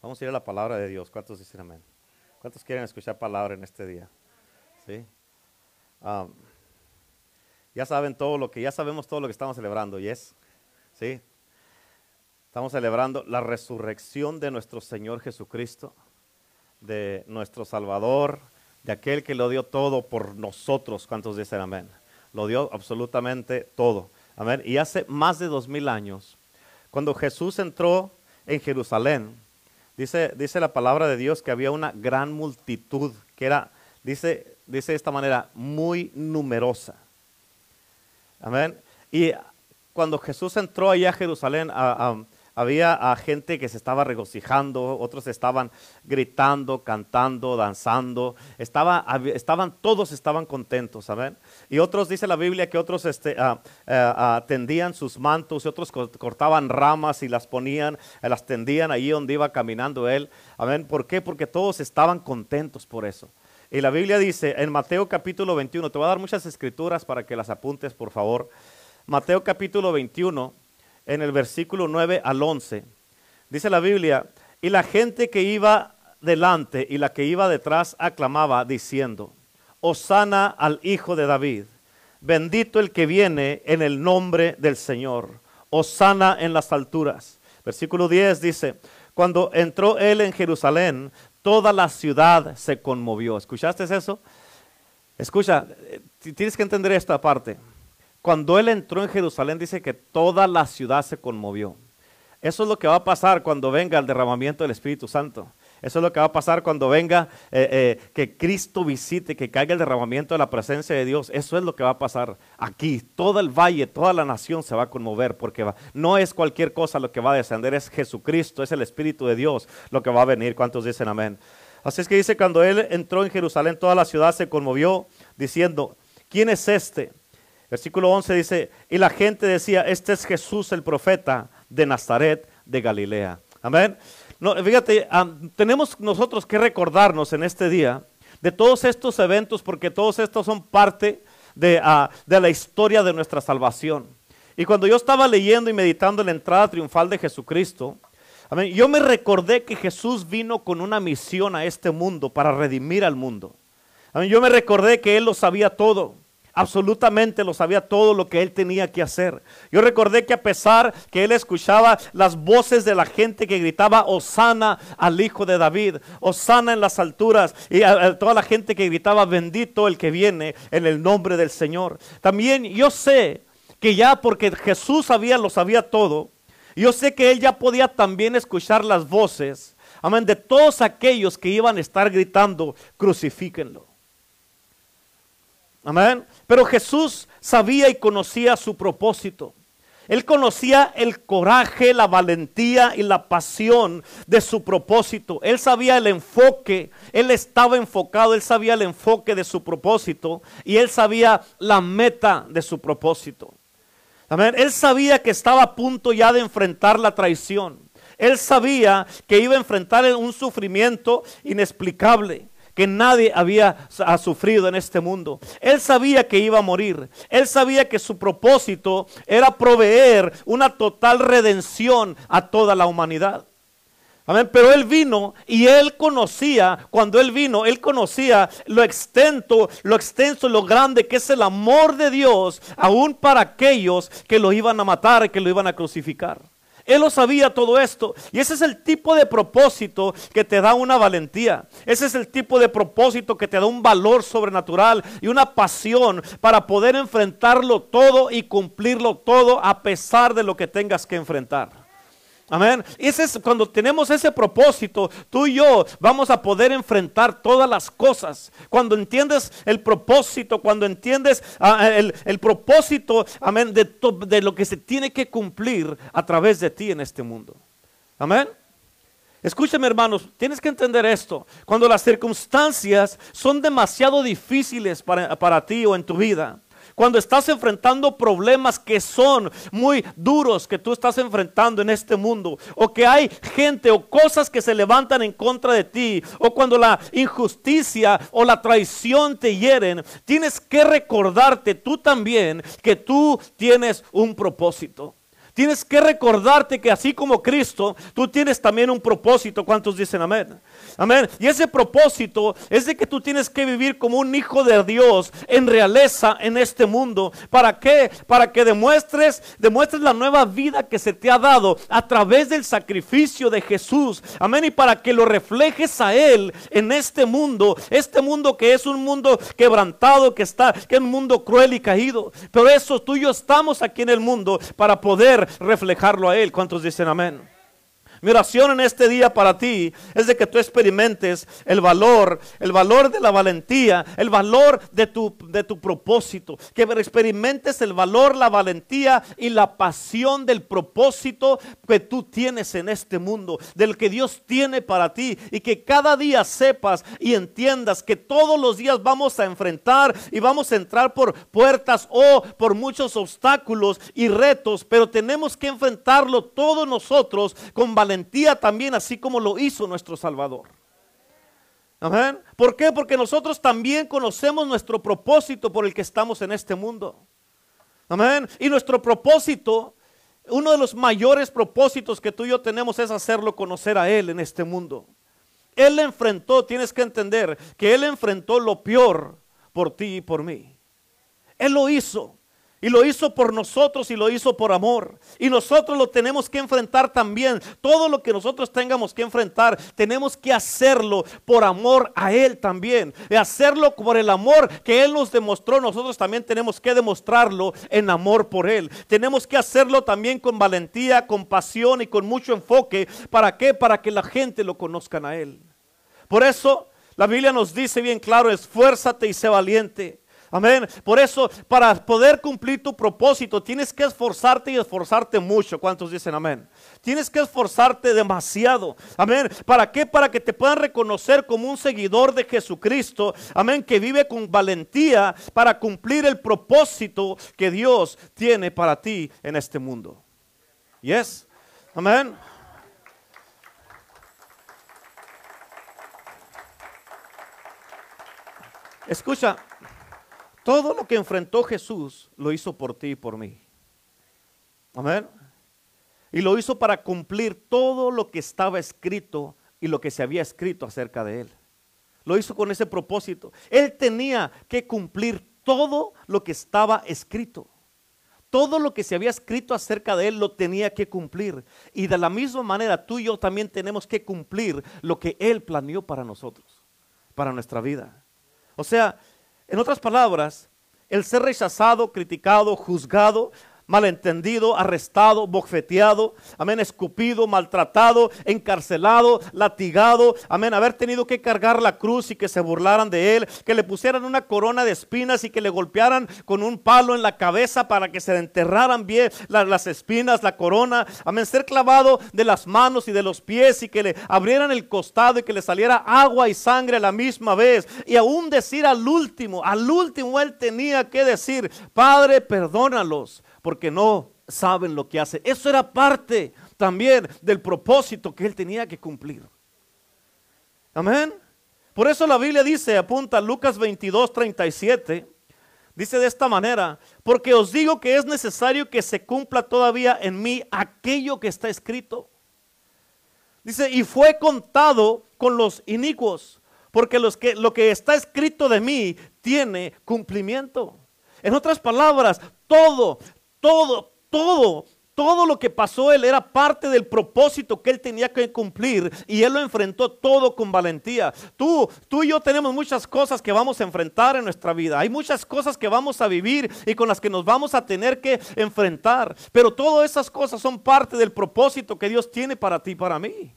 Vamos a ir a la palabra de Dios. ¿Cuántos dicen amén? ¿Cuántos quieren escuchar palabra en este día? ¿Sí? Um, ya saben todo lo que, ya sabemos todo lo que estamos celebrando, ¿yes? ¿Sí? Estamos celebrando la resurrección de nuestro Señor Jesucristo, de nuestro Salvador, de aquel que lo dio todo por nosotros. ¿Cuántos dicen amén? Lo dio absolutamente todo. Amén. Y hace más de dos mil años, cuando Jesús entró en Jerusalén, dice, dice la palabra de Dios que había una gran multitud, que era, dice, dice de esta manera, muy numerosa. Amén. Y cuando Jesús entró allá a Jerusalén, a, a había gente que se estaba regocijando, otros estaban gritando, cantando, danzando. Estaba, estaban, todos estaban contentos, amén. Y otros, dice la Biblia, que otros este, ah, ah, tendían sus mantos y otros cortaban ramas y las ponían, eh, las tendían allí donde iba caminando él. Amén. ¿Por qué? Porque todos estaban contentos por eso. Y la Biblia dice en Mateo capítulo 21, te voy a dar muchas escrituras para que las apuntes, por favor. Mateo capítulo 21 en el versículo 9 al 11. Dice la Biblia, y la gente que iba delante y la que iba detrás aclamaba diciendo, Osana al Hijo de David, bendito el que viene en el nombre del Señor, Osana en las alturas. Versículo 10 dice, cuando entró él en Jerusalén, toda la ciudad se conmovió. ¿Escuchaste eso? Escucha, eh, tienes que entender esta parte. Cuando él entró en Jerusalén dice que toda la ciudad se conmovió. Eso es lo que va a pasar cuando venga el derramamiento del Espíritu Santo. Eso es lo que va a pasar cuando venga eh, eh, que Cristo visite, que caiga el derramamiento de la presencia de Dios. Eso es lo que va a pasar aquí. Todo el valle, toda la nación se va a conmover porque no es cualquier cosa lo que va a descender, es Jesucristo, es el Espíritu de Dios lo que va a venir. ¿Cuántos dicen amén? Así es que dice, cuando él entró en Jerusalén, toda la ciudad se conmovió diciendo, ¿quién es este? Versículo 11 dice, y la gente decía, este es Jesús el profeta de Nazaret de Galilea. Amén. Fíjate, tenemos nosotros que recordarnos en este día de todos estos eventos porque todos estos son parte de, ah, de la historia de nuestra salvación. Y cuando yo estaba leyendo y meditando la entrada triunfal de Jesucristo, amén, yo me recordé que Jesús vino con una misión a este mundo para redimir al mundo. Amén, yo me recordé que Él lo sabía todo absolutamente lo sabía todo lo que él tenía que hacer. Yo recordé que a pesar que él escuchaba las voces de la gente que gritaba Osana al hijo de David, Osana en las alturas y a, toda la gente que gritaba bendito el que viene en el nombre del Señor. También yo sé que ya porque Jesús sabía lo sabía todo, yo sé que él ya podía también escuchar las voces, amén, de todos aquellos que iban a estar gritando, crucifíquenlo. Amén. Pero Jesús sabía y conocía su propósito. Él conocía el coraje, la valentía y la pasión de su propósito. Él sabía el enfoque, él estaba enfocado, él sabía el enfoque de su propósito y él sabía la meta de su propósito. Amén. Él sabía que estaba a punto ya de enfrentar la traición. Él sabía que iba a enfrentar un sufrimiento inexplicable que nadie había sufrido en este mundo. Él sabía que iba a morir. Él sabía que su propósito era proveer una total redención a toda la humanidad. Amén. Pero él vino y él conocía, cuando él vino, él conocía lo extenso, lo extenso, lo grande que es el amor de Dios, aún para aquellos que lo iban a matar, que lo iban a crucificar. Él lo sabía todo esto. Y ese es el tipo de propósito que te da una valentía. Ese es el tipo de propósito que te da un valor sobrenatural y una pasión para poder enfrentarlo todo y cumplirlo todo a pesar de lo que tengas que enfrentar. Amén. Ese es cuando tenemos ese propósito, tú y yo vamos a poder enfrentar todas las cosas. Cuando entiendes el propósito, cuando entiendes ah, el, propósito, amén, de, de lo que se tiene que cumplir a través de ti en este mundo. Amén. Escúchame hermanos, tienes que entender esto. Cuando las circunstancias son demasiado difíciles para, para ti o en tu vida, cuando estás enfrentando problemas que son muy duros que tú estás enfrentando en este mundo, o que hay gente o cosas que se levantan en contra de ti, o cuando la injusticia o la traición te hieren, tienes que recordarte tú también que tú tienes un propósito. Tienes que recordarte que así como Cristo, tú tienes también un propósito. ¿Cuántos dicen amén? Amén. Y ese propósito es de que tú tienes que vivir como un hijo de Dios en realeza en este mundo. ¿Para qué? Para que demuestres, demuestres la nueva vida que se te ha dado a través del sacrificio de Jesús. Amén. Y para que lo reflejes a Él en este mundo. Este mundo que es un mundo quebrantado, que está, que es un mundo cruel y caído. Pero eso tú y yo estamos aquí en el mundo para poder reflejarlo a Él. ¿Cuántos dicen amén? Mi oración en este día para ti es de que tú experimentes el valor, el valor de la valentía, el valor de tu, de tu propósito. Que experimentes el valor, la valentía y la pasión del propósito que tú tienes en este mundo, del que Dios tiene para ti. Y que cada día sepas y entiendas que todos los días vamos a enfrentar y vamos a entrar por puertas o por muchos obstáculos y retos, pero tenemos que enfrentarlo todos nosotros con valentía valentía también, así como lo hizo nuestro Salvador. Amén. ¿Por qué? Porque nosotros también conocemos nuestro propósito por el que estamos en este mundo. Amén. Y nuestro propósito, uno de los mayores propósitos que tú y yo tenemos es hacerlo conocer a Él en este mundo. Él enfrentó, tienes que entender que Él enfrentó lo peor por ti y por mí. Él lo hizo. Y lo hizo por nosotros y lo hizo por amor. Y nosotros lo tenemos que enfrentar también. Todo lo que nosotros tengamos que enfrentar, tenemos que hacerlo por amor a Él también. Y hacerlo por el amor que Él nos demostró. Nosotros también tenemos que demostrarlo en amor por Él. Tenemos que hacerlo también con valentía, con pasión y con mucho enfoque. ¿Para qué? Para que la gente lo conozcan a Él. Por eso la Biblia nos dice bien claro, esfuérzate y sé valiente. Amén. Por eso, para poder cumplir tu propósito, tienes que esforzarte y esforzarte mucho. ¿Cuántos dicen amén? Tienes que esforzarte demasiado. Amén. ¿Para qué? Para que te puedan reconocer como un seguidor de Jesucristo. Amén. Que vive con valentía para cumplir el propósito que Dios tiene para ti en este mundo. Yes. Amén. Escucha, todo lo que enfrentó Jesús lo hizo por ti y por mí. Amén. Y lo hizo para cumplir todo lo que estaba escrito y lo que se había escrito acerca de él. Lo hizo con ese propósito. Él tenía que cumplir todo lo que estaba escrito. Todo lo que se había escrito acerca de él lo tenía que cumplir. Y de la misma manera tú y yo también tenemos que cumplir lo que él planeó para nosotros, para nuestra vida. O sea, en otras palabras, el ser rechazado, criticado, juzgado, malentendido, arrestado, bofeteado, amén, escupido, maltratado, encarcelado, latigado, amén, haber tenido que cargar la cruz y que se burlaran de él, que le pusieran una corona de espinas y que le golpearan con un palo en la cabeza para que se enterraran bien las espinas, la corona, amén, ser clavado de las manos y de los pies y que le abrieran el costado y que le saliera agua y sangre a la misma vez y aún decir al último, al último él tenía que decir, Padre, perdónalos porque no saben lo que hace. Eso era parte también del propósito que él tenía que cumplir. Amén. Por eso la Biblia dice, apunta Lucas 22, 37, dice de esta manera, porque os digo que es necesario que se cumpla todavía en mí aquello que está escrito. Dice, y fue contado con los inicuos, porque los que, lo que está escrito de mí tiene cumplimiento. En otras palabras, todo, todo, todo, todo lo que pasó él era parte del propósito que él tenía que cumplir y él lo enfrentó todo con valentía. Tú, tú y yo tenemos muchas cosas que vamos a enfrentar en nuestra vida. Hay muchas cosas que vamos a vivir y con las que nos vamos a tener que enfrentar. Pero todas esas cosas son parte del propósito que Dios tiene para ti y para mí.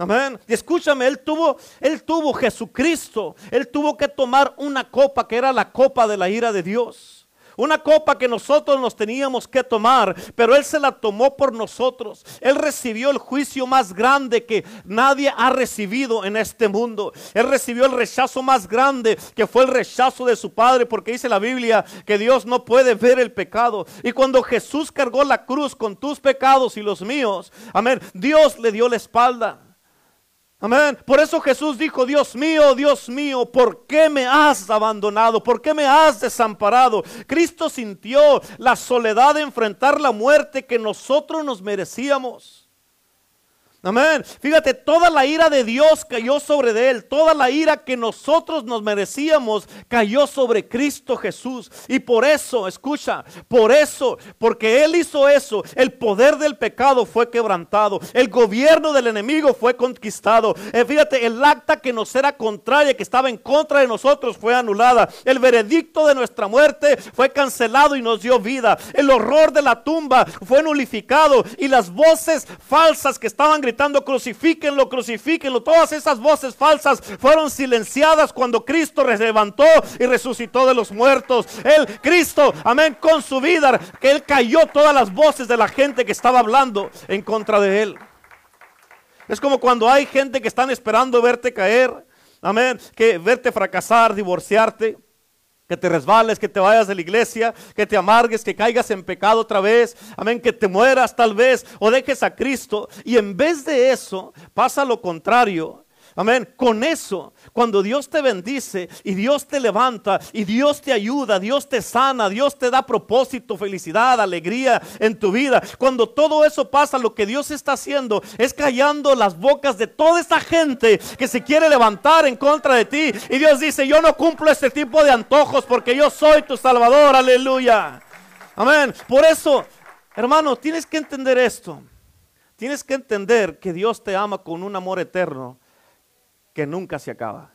Amén. Y escúchame, él tuvo, él tuvo Jesucristo. Él tuvo que tomar una copa que era la copa de la ira de Dios. Una copa que nosotros nos teníamos que tomar, pero Él se la tomó por nosotros. Él recibió el juicio más grande que nadie ha recibido en este mundo. Él recibió el rechazo más grande que fue el rechazo de su Padre, porque dice la Biblia que Dios no puede ver el pecado. Y cuando Jesús cargó la cruz con tus pecados y los míos, amén, Dios le dio la espalda. Amén. Por eso Jesús dijo, Dios mío, Dios mío, ¿por qué me has abandonado? ¿Por qué me has desamparado? Cristo sintió la soledad de enfrentar la muerte que nosotros nos merecíamos. Amén. Fíjate, toda la ira de Dios cayó sobre él. Toda la ira que nosotros nos merecíamos cayó sobre Cristo Jesús. Y por eso, escucha, por eso, porque él hizo eso, el poder del pecado fue quebrantado. El gobierno del enemigo fue conquistado. Eh, fíjate, el acta que nos era contraria, que estaba en contra de nosotros, fue anulada. El veredicto de nuestra muerte fue cancelado y nos dio vida. El horror de la tumba fue nulificado. Y las voces falsas que estaban gritando, crucifíquenlo, crucifíquenlo. Todas esas voces falsas fueron silenciadas cuando Cristo levantó y resucitó de los muertos. El Cristo, amén, con su vida, que Él cayó todas las voces de la gente que estaba hablando en contra de Él. Es como cuando hay gente que están esperando verte caer, amén, que verte fracasar, divorciarte que te resbales, que te vayas de la iglesia, que te amargues, que caigas en pecado otra vez, amén, que te mueras tal vez o dejes a Cristo. Y en vez de eso pasa lo contrario. Amén. Con eso, cuando Dios te bendice y Dios te levanta y Dios te ayuda, Dios te sana, Dios te da propósito, felicidad, alegría en tu vida. Cuando todo eso pasa, lo que Dios está haciendo es callando las bocas de toda esta gente que se quiere levantar en contra de ti. Y Dios dice, yo no cumplo este tipo de antojos porque yo soy tu Salvador. Aleluya. Amén. Por eso, hermano, tienes que entender esto. Tienes que entender que Dios te ama con un amor eterno que nunca se acaba.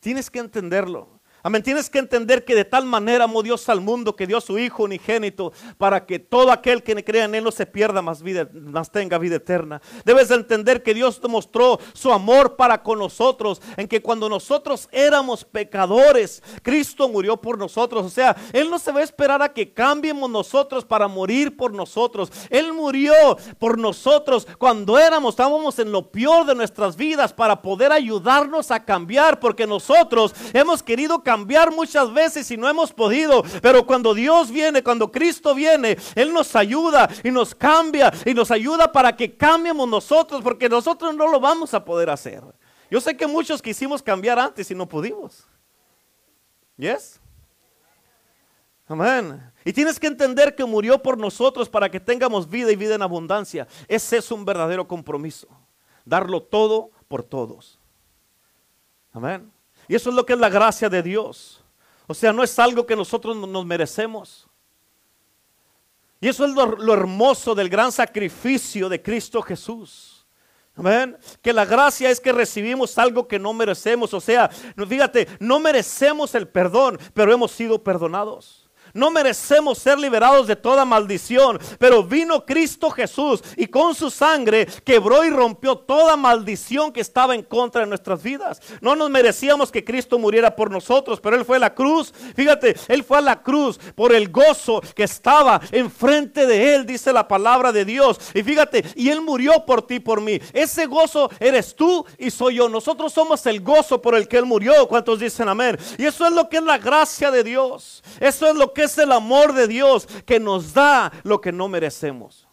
Tienes que entenderlo. Amén. Tienes que entender que de tal manera amó Dios al mundo que dio a su Hijo unigénito para que todo aquel que crea en Él no se pierda, más, vida, más tenga vida eterna. Debes de entender que Dios demostró su amor para con nosotros, en que cuando nosotros éramos pecadores, Cristo murió por nosotros. O sea, Él no se va a esperar a que cambiemos nosotros para morir por nosotros. Él murió por nosotros cuando éramos, estábamos en lo peor de nuestras vidas para poder ayudarnos a cambiar, porque nosotros hemos querido cambiar cambiar muchas veces y no hemos podido. Pero cuando Dios viene, cuando Cristo viene, Él nos ayuda y nos cambia y nos ayuda para que cambiemos nosotros, porque nosotros no lo vamos a poder hacer. Yo sé que muchos quisimos cambiar antes y no pudimos. ¿Yes? Amén. Y tienes que entender que murió por nosotros para que tengamos vida y vida en abundancia. Ese es un verdadero compromiso. Darlo todo por todos. Amén. Y eso es lo que es la gracia de Dios. O sea, no es algo que nosotros nos merecemos. Y eso es lo, hermoso del gran sacrificio de Cristo Jesús. Amén. Que la gracia es que recibimos algo que no merecemos. O sea, fíjate, no merecemos el perdón, pero hemos sido perdonados. No merecemos ser liberados de toda maldición, pero vino Cristo Jesús y con su sangre quebró y rompió toda maldición que estaba en contra de nuestras vidas. No nos merecíamos que Cristo muriera por nosotros, pero Él fue a la cruz. Fíjate, Él fue a la cruz por el gozo que estaba enfrente de Él, dice la palabra de Dios. Y fíjate, y Él murió por ti, por mí. Ese gozo eres tú y soy yo. Nosotros somos el gozo por el que Él murió. ¿Cuántos dicen amén? Y eso es lo que es la gracia de Dios. Eso es lo que es el amor de Dios que nos da lo que no merecemos.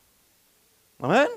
Amén.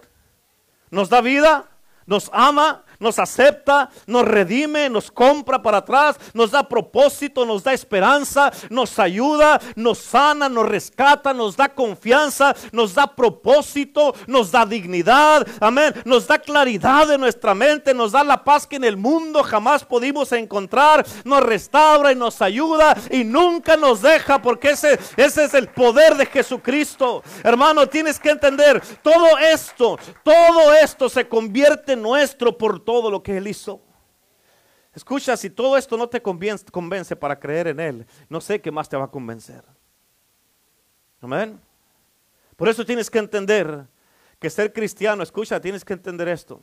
Nos da vida, nos ama, nos acepta, nos redime, nos compra para atrás, nos da propósito, nos da esperanza, nos ayuda, nos sana, nos rescata, nos da confianza, nos da propósito, nos da dignidad, amén, nos da claridad en nuestra mente, nos da la paz que en el mundo jamás pudimos encontrar, nos restaura y nos ayuda y nunca nos deja porque ese, ese es el poder de Jesucristo. Hermano, tienes que entender, todo esto, todo esto se convierte en nuestro por todo todo lo que Él hizo. Escucha, si todo esto no te convence, convence para creer en Él, no sé qué más te va a convencer. Amén. Por eso tienes que entender que ser cristiano, escucha, tienes que entender esto.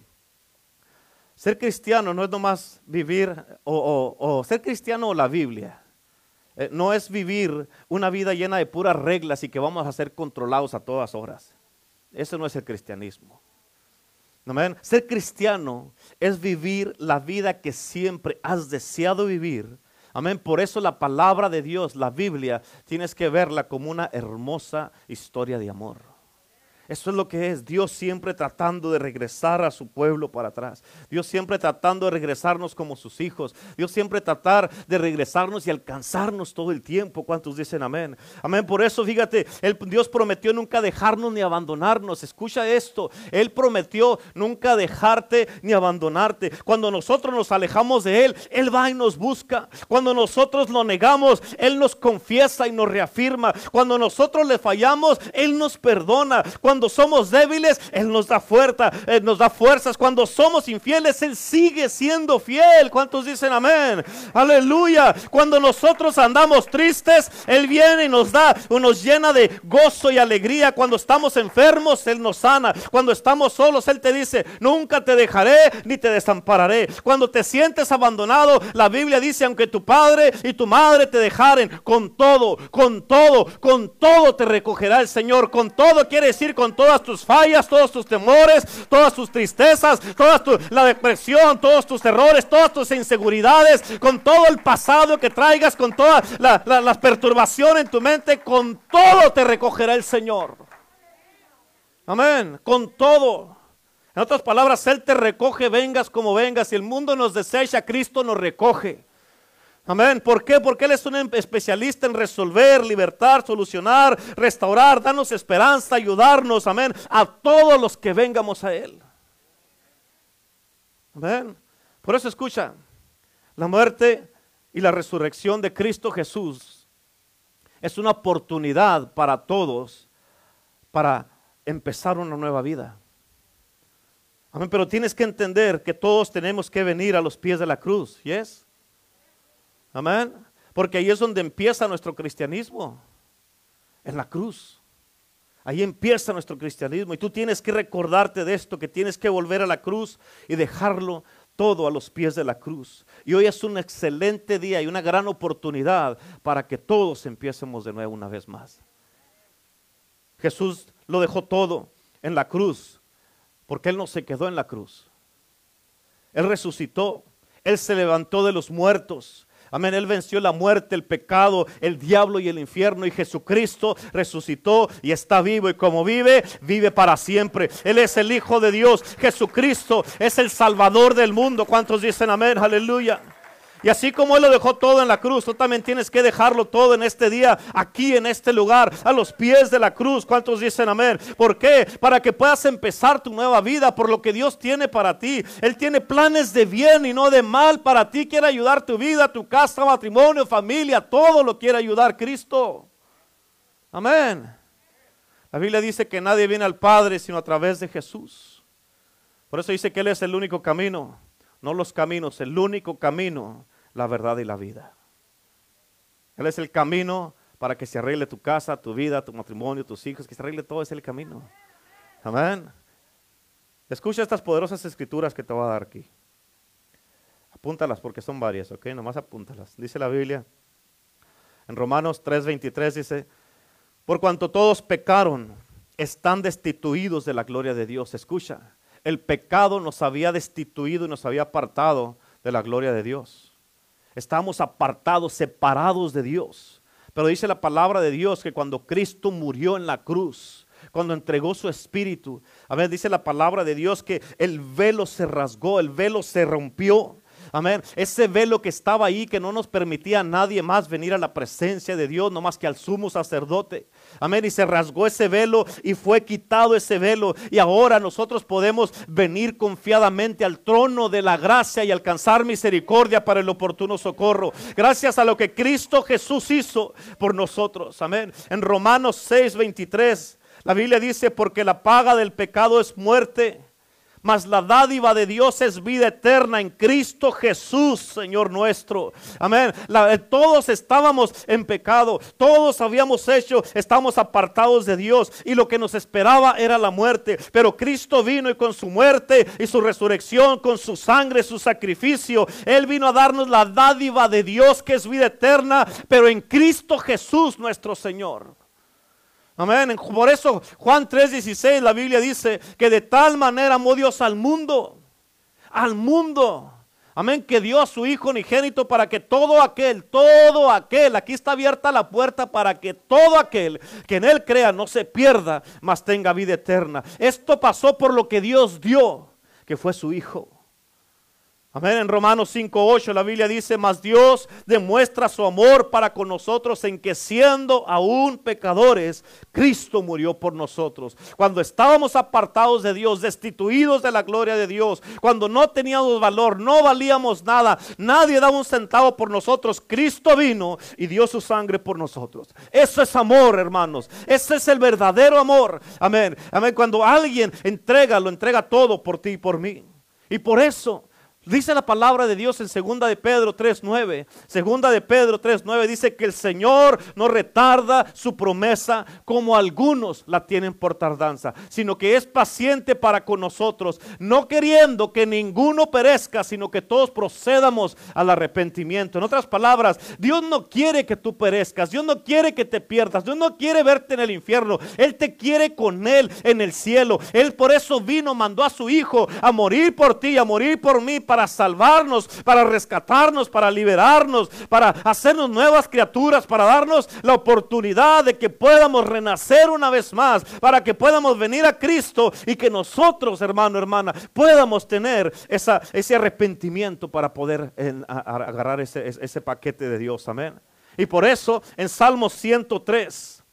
Ser cristiano no es nomás vivir o, ser cristiano o la Biblia. Eh, no es vivir una vida llena de puras reglas y que vamos a ser controlados a todas horas. Eso no es el cristianismo. Ser cristiano es vivir la vida que siempre has deseado vivir. Amén. Por eso la palabra de Dios, la Biblia, tienes que verla como una hermosa historia de amor. Eso es lo que es Dios siempre tratando de regresar a su pueblo para atrás. Dios siempre tratando de regresarnos como sus hijos. Dios siempre tratar de regresarnos y alcanzarnos todo el tiempo. ¿Cuántos dicen amén? Amén. Por eso, fíjate, el, Dios prometió nunca dejarnos ni abandonarnos. Escucha esto. Él prometió nunca dejarte ni abandonarte. Cuando nosotros nos alejamos de Él, Él va y nos busca. Cuando nosotros lo negamos, Él nos confiesa y nos reafirma. Cuando nosotros le fallamos, Él nos perdona. Cuando cuando somos débiles, Él nos da fuerza, Él nos da fuerzas. Cuando somos infieles, Él sigue siendo fiel. ¿Cuántos dicen amén? Aleluya. Cuando nosotros andamos tristes, Él viene y nos da, nos llena de gozo y alegría. Cuando estamos enfermos, Él nos sana. Cuando estamos solos, Él te dice, nunca te dejaré ni te desampararé. Cuando te sientes abandonado, la Biblia dice, aunque tu padre y tu madre te dejaren, con todo, con todo, con todo te recogerá el Señor. Con todo quiere decir con todas tus fallas, todos tus temores, todas tus tristezas, toda la depresión, todos tus errores, todas tus inseguridades, con todo el pasado que traigas, con toda la, la perturbación en tu mente, con todo te recogerá el Señor. Amén, con todo. En otras palabras, Él te recoge, vengas como vengas. Si el mundo nos desecha, Cristo nos recoge. Amén. ¿Por qué? Porque Él es un especialista en resolver, libertar, solucionar, restaurar, darnos esperanza, ayudarnos. Amén. A todos los que vengamos a Él. Amén. Por eso escucha, la muerte y la resurrección de Cristo Jesús es una oportunidad para todos para empezar una nueva vida. Amén, pero tienes que entender que todos tenemos que venir a los pies de la cruz, ¿yes? Amén. Porque ahí es donde empieza nuestro cristianismo, en la cruz. Ahí empieza nuestro cristianismo y tú tienes que recordarte de esto, que tienes que volver a la cruz y dejarlo todo a los pies de la cruz. Y hoy es un excelente día y una gran oportunidad para que todos empiecemos de nuevo una vez más. Jesús lo dejó todo en la cruz, porque Él no se quedó en la cruz. Él resucitó, Él se levantó de los muertos, Amén. Él venció la muerte, el pecado, el diablo y el infierno. Y Jesucristo resucitó y está vivo. Y como vive, vive para siempre. Él es el Hijo de Dios. Jesucristo es el Salvador del mundo. ¿Cuántos dicen amén? Aleluya. Y así como Él lo dejó todo en la cruz, tú también tienes que dejarlo todo en este día, aquí en este lugar, a los pies de la cruz. ¿Cuántos dicen amén? ¿Por qué? Para que puedas empezar tu nueva vida por lo que Dios tiene para ti. Él tiene planes de bien y no de mal para ti. Quiere ayudar tu vida, tu casa, matrimonio, familia, todo lo quiere ayudar Cristo. Amén. La Biblia dice que nadie viene al Padre sino a través de Jesús. Por eso dice que Él es el único camino, no los caminos, el único camino la verdad y la vida. Él es el camino para que se arregle tu casa, tu vida, tu matrimonio, tus hijos, que se arregle todo, es el camino. Amén. Escucha estas poderosas escrituras que te voy a dar aquí. Apúntalas porque son varias, ¿ok? Nomás apúntalas. Dice la Biblia en Romanos 3:23 dice, por cuanto todos pecaron, están destituidos de la gloria de Dios. Escucha, el pecado nos había destituido y nos había apartado de la gloria de Dios. Estamos apartados, separados de Dios. Pero dice la palabra de Dios que cuando Cristo murió en la cruz, cuando entregó su espíritu, a ver, dice la palabra de Dios que el velo se rasgó, el velo se rompió. Amén. Ese velo que estaba ahí que no nos permitía a nadie más venir a la presencia de Dios, no más que al sumo sacerdote. Amén. Y se rasgó ese velo y fue quitado ese velo. Y ahora nosotros podemos venir confiadamente al trono de la gracia y alcanzar misericordia para el oportuno socorro. Gracias a lo que Cristo Jesús hizo por nosotros. Amén. En Romanos 6, 23, la Biblia dice, porque la paga del pecado es muerte mas la dádiva de Dios es vida eterna en Cristo Jesús, Señor nuestro. Amén. todos estábamos en pecado, todos habíamos hecho, estamos apartados de Dios y lo que nos esperaba era la muerte. Pero Cristo vino y con su muerte y su resurrección, con su sangre, su sacrificio, Él vino a darnos la dádiva de Dios que es vida eterna, pero en Cristo Jesús nuestro Señor. Amén. Por eso Juan 3:16 la Biblia dice que de tal manera amó Dios al mundo, al mundo. Amén, que dio a su Hijo unigénito para que todo aquel, todo aquel, aquí está abierta la puerta para que todo aquel que en Él crea no se pierda, mas tenga vida eterna. Esto pasó por lo que Dios dio, que fue su Hijo. Amén. En Romanos 5:8 la Biblia dice, mas Dios demuestra su amor para con nosotros en que siendo aún pecadores, Cristo murió por nosotros. Cuando estábamos apartados de Dios, destituidos de la gloria de Dios, cuando no teníamos valor, no valíamos nada, nadie daba un centavo por nosotros, Cristo vino y dio su sangre por nosotros. Eso es amor, hermanos. Ese es el verdadero amor. Amén. Amén. Cuando alguien entrega, lo entrega todo por ti y por mí. Y por eso Dice la palabra de Dios en segunda de Pedro 3:9. Segunda de Pedro 3:9 dice que el Señor no retarda su promesa como algunos la tienen por tardanza, sino que es paciente para con nosotros, no queriendo que ninguno perezca, sino que todos procedamos al arrepentimiento. En otras palabras, Dios no quiere que tú perezcas, Dios no quiere que te pierdas, Dios no quiere verte en el infierno, él te quiere con él en el cielo. Él por eso vino, mandó a su hijo a morir por ti, a morir por mí para salvarnos, para rescatarnos, para liberarnos, para hacernos nuevas criaturas, para darnos la oportunidad de que podamos renacer una vez más, para que podamos venir a Cristo y que nosotros, hermano, hermana, podamos tener esa, ese arrepentimiento para poder agarrar ese, ese paquete de Dios. Amén. Y por eso en Salmos 103,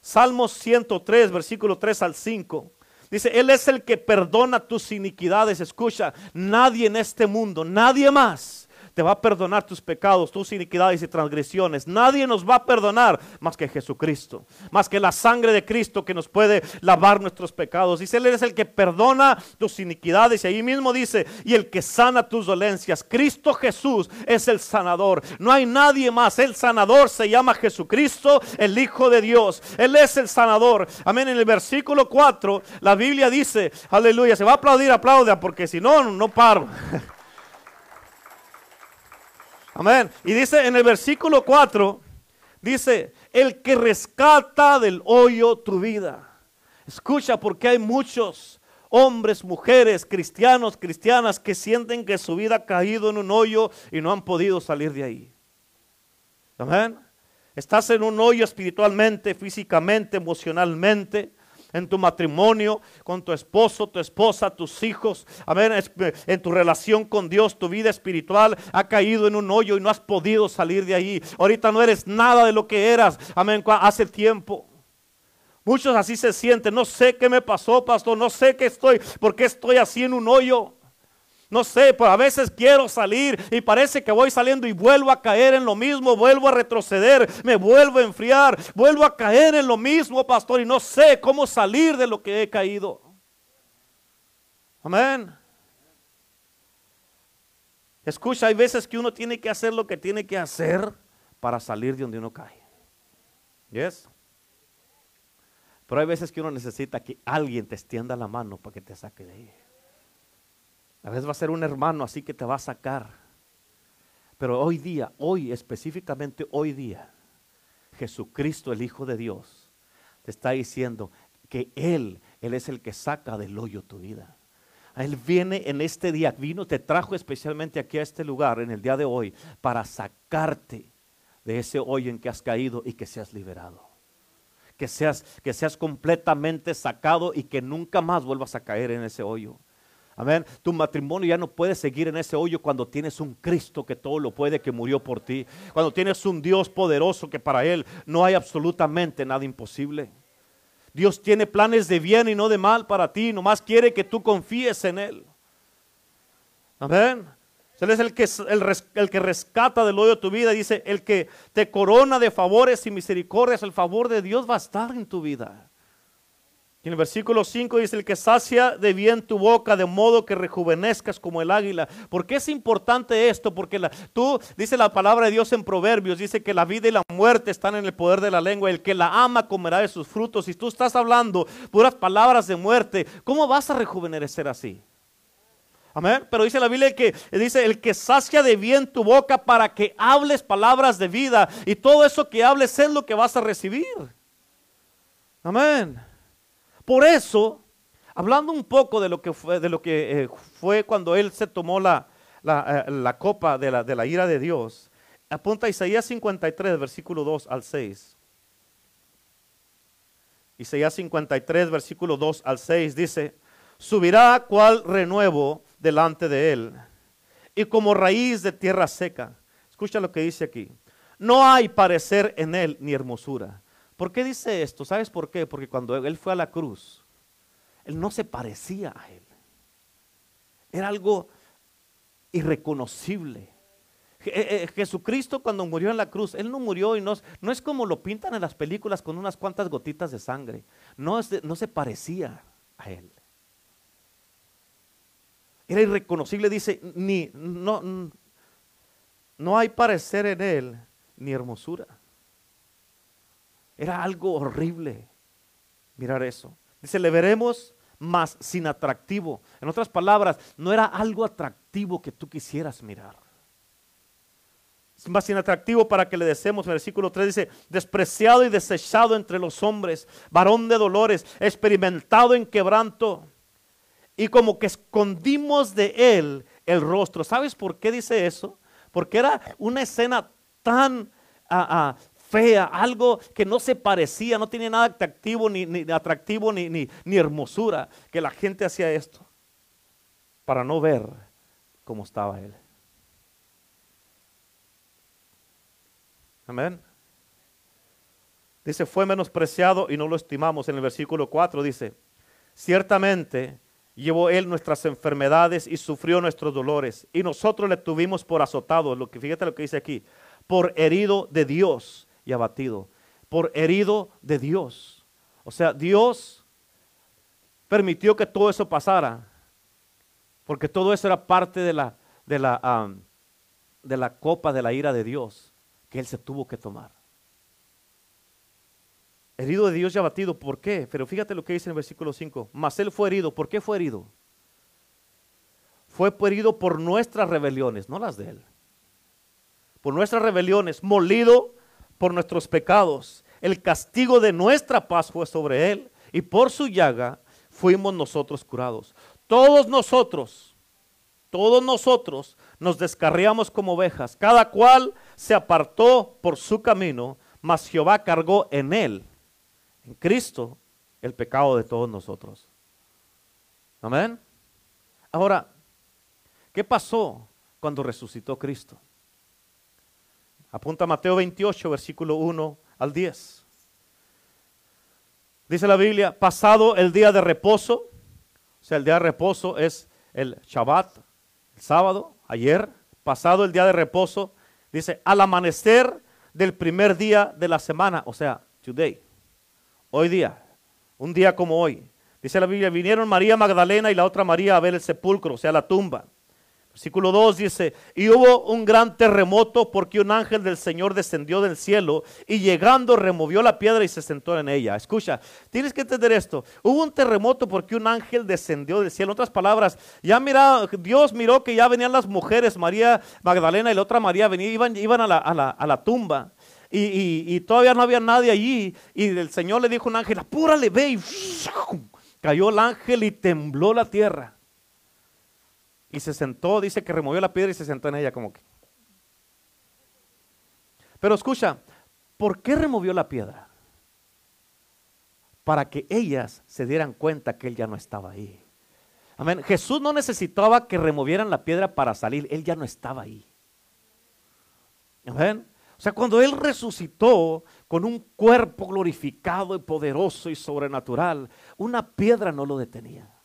Salmos 103, versículo 3 al 5. Dice, Él es el que perdona tus iniquidades. Escucha, nadie en este mundo, nadie más te va a perdonar tus pecados, tus iniquidades y transgresiones. Nadie nos va a perdonar más que Jesucristo, más que la sangre de Cristo que nos puede lavar nuestros pecados. Dice, Él es el que perdona tus iniquidades y ahí mismo dice, y el que sana tus dolencias. Cristo Jesús es el sanador. No hay nadie más. El sanador se llama Jesucristo, el Hijo de Dios. Él es el sanador. Amén. En el versículo 4, la Biblia dice, aleluya, se va a aplaudir, aplauda, porque si no, no paro. Amén. Y dice en el versículo 4, dice, el que rescata del hoyo tu vida. Escucha porque hay muchos hombres, mujeres, cristianos, cristianas que sienten que su vida ha caído en un hoyo y no han podido salir de ahí. Amén. Estás en un hoyo espiritualmente, físicamente, emocionalmente en tu matrimonio, con tu esposo, tu esposa, tus hijos, amén, en tu relación con Dios, tu vida espiritual ha caído en un hoyo y no has podido salir de ahí. Ahorita no eres nada de lo que eras, amén, hace tiempo. Muchos así se sienten, no sé qué me pasó, pastor, no sé qué estoy, por qué estoy así en un hoyo. No sé, pero a veces quiero salir y parece que voy saliendo y vuelvo a caer en lo mismo, vuelvo a retroceder, me vuelvo a enfriar, vuelvo a caer en lo mismo, pastor, y no sé cómo salir de lo que he caído. Amén. Escucha, hay veces que uno tiene que hacer lo que tiene que hacer para salir de donde uno cae. ¿Yes? Pero hay veces que uno necesita que alguien te extienda la mano para que te saque de ahí. A veces va a ser un hermano así que te va a sacar. Pero hoy día, hoy específicamente hoy día, Jesucristo, el Hijo de Dios, te está diciendo que Él, Él es el que saca del hoyo tu vida. Él viene en este día, vino, te trajo especialmente aquí a este lugar en el día de hoy para sacarte de ese hoyo en que has caído y que seas liberado. Que seas, que seas completamente sacado y que nunca más vuelvas a caer en ese hoyo. Amén. Tu matrimonio ya no puede seguir en ese hoyo cuando tienes un Cristo que todo lo puede, que murió por ti. Cuando tienes un Dios poderoso que para Él no hay absolutamente nada imposible. Dios tiene planes de bien y no de mal para ti. Nomás quiere que tú confíes en Él. Amén. Él es el que, el, que rescata del hoyo tu vida. Dice, el que te corona de favores y misericordias. El favor de Dios va a estar en tu vida en el versículo 5 dice, el que sacia de bien tu boca, de modo que rejuvenezcas como el águila. ¿Por qué es importante esto? Porque tú, dice la palabra de Dios en Proverbios, dice que la vida y la muerte están en el poder de la lengua. El que la ama comerá de sus frutos. Si tú estás hablando puras palabras de muerte, ¿cómo vas a rejuvenecer así? Amén. Pero dice la Biblia que dice el que sacia de bien tu boca para que hables palabras de vida y todo eso que hables es lo que vas a recibir. Amén. Por eso, hablando un poco de lo que fue, de lo que, eh, fue cuando él se tomó la, eh, la copa de la, de la ira de Dios, apunta a Isaías 53, versículo 2 al 6. Isaías 53, versículo 2 al 6 dice, subirá cual renuevo delante de él y como raíz de tierra seca. Escucha lo que dice aquí. No hay parecer en él ni hermosura. ¿Por qué dice esto? ¿Sabes por qué? Porque cuando él fue a la cruz, él no se parecía a él. Era algo irreconocible. Eh, eh, Jesucristo cuando murió en la cruz, Él no murió y no, es como lo pintan en las películas con unas cuantas gotitas de sangre. No, no se parecía a Él. Era irreconocible, dice, ni, no, no hay parecer en Él ni hermosura. Era algo horrible mirar eso. Dice, le veremos más sin atractivo. En otras palabras, no era algo atractivo que tú quisieras mirar. Es más inatractivo para que le deseemos. Versículo 3 dice, despreciado y desechado entre los hombres, varón de dolores, experimentado en quebranto. Y como que escondimos de él el rostro. ¿Sabes por qué dice eso? Porque era una escena tan ah, ah, fea, algo que no se parecía, no tenía nada atractivo, ni, ni atractivo, ni, ni, ni hermosura, que la gente hacía esto para no ver cómo estaba él. Amén. Dice, fue menospreciado y no lo estimamos. En el versículo 4 dice, ciertamente llevó él nuestras enfermedades y sufrió nuestros dolores. Y nosotros le tuvimos por azotado. Lo que, fíjate lo que dice aquí, por herido de Dios y abatido. Por herido de Dios. O sea, Dios permitió que todo eso pasara. Porque todo eso era parte de la, de la, de la copa de la ira de Dios que él se tuvo que tomar. Herido de Dios y abatido, ¿por qué? Pero fíjate lo que dice en el versículo 5. Mas él fue herido, ¿por qué fue herido? Fue herido por nuestras rebeliones, no las de él. Por nuestras rebeliones, molido por nuestros pecados. El castigo de nuestra paz fue sobre él y por su llaga fuimos nosotros curados. Todos nosotros, todos nosotros nos descarriamos como ovejas, cada cual se apartó por su camino, mas Jehová cargó en él, en Cristo, el pecado de todos nosotros. Amén. Ahora, ¿qué pasó cuando resucitó Cristo? Apunta Mateo 28, versículo 1 al 10. Dice la Biblia, pasado el día de reposo, o sea, el día de reposo es el Shabbat, el sábado, ayer, pasado el día de reposo, Dice, al amanecer del primer día de la semana, o sea, today, hoy día, un día como hoy. Dice la Biblia, vinieron María Magdalena y la otra María a ver el sepulcro, o sea, la tumba. Versículo 2 dice, y hubo un gran terremoto porque un ángel del Señor descendió del cielo y llegando removió la piedra y se sentó en ella. Escucha, tienes que entender esto. Hubo un terremoto porque un ángel descendió del cielo. En otras palabras, ya mira, Dios miró que ya venían las mujeres, María Magdalena y la otra María, venían, iban, iban a, la, tumba. Y, todavía no había nadie allí. Y el Señor le dijo a un ángel, apúrale, ve. Y cayó el ángel y tembló la tierra. Y se sentó, dice que removió la piedra y se sentó en ella como que. Pero escucha, ¿por qué removió la piedra? Para que ellas se dieran cuenta que él ya no estaba ahí. Amén. Jesús no necesitaba que removieran la piedra para salir, él ya no estaba ahí. Amén. O sea, cuando Él resucitó con un cuerpo glorificado y poderoso y sobrenatural, una piedra no lo detenía.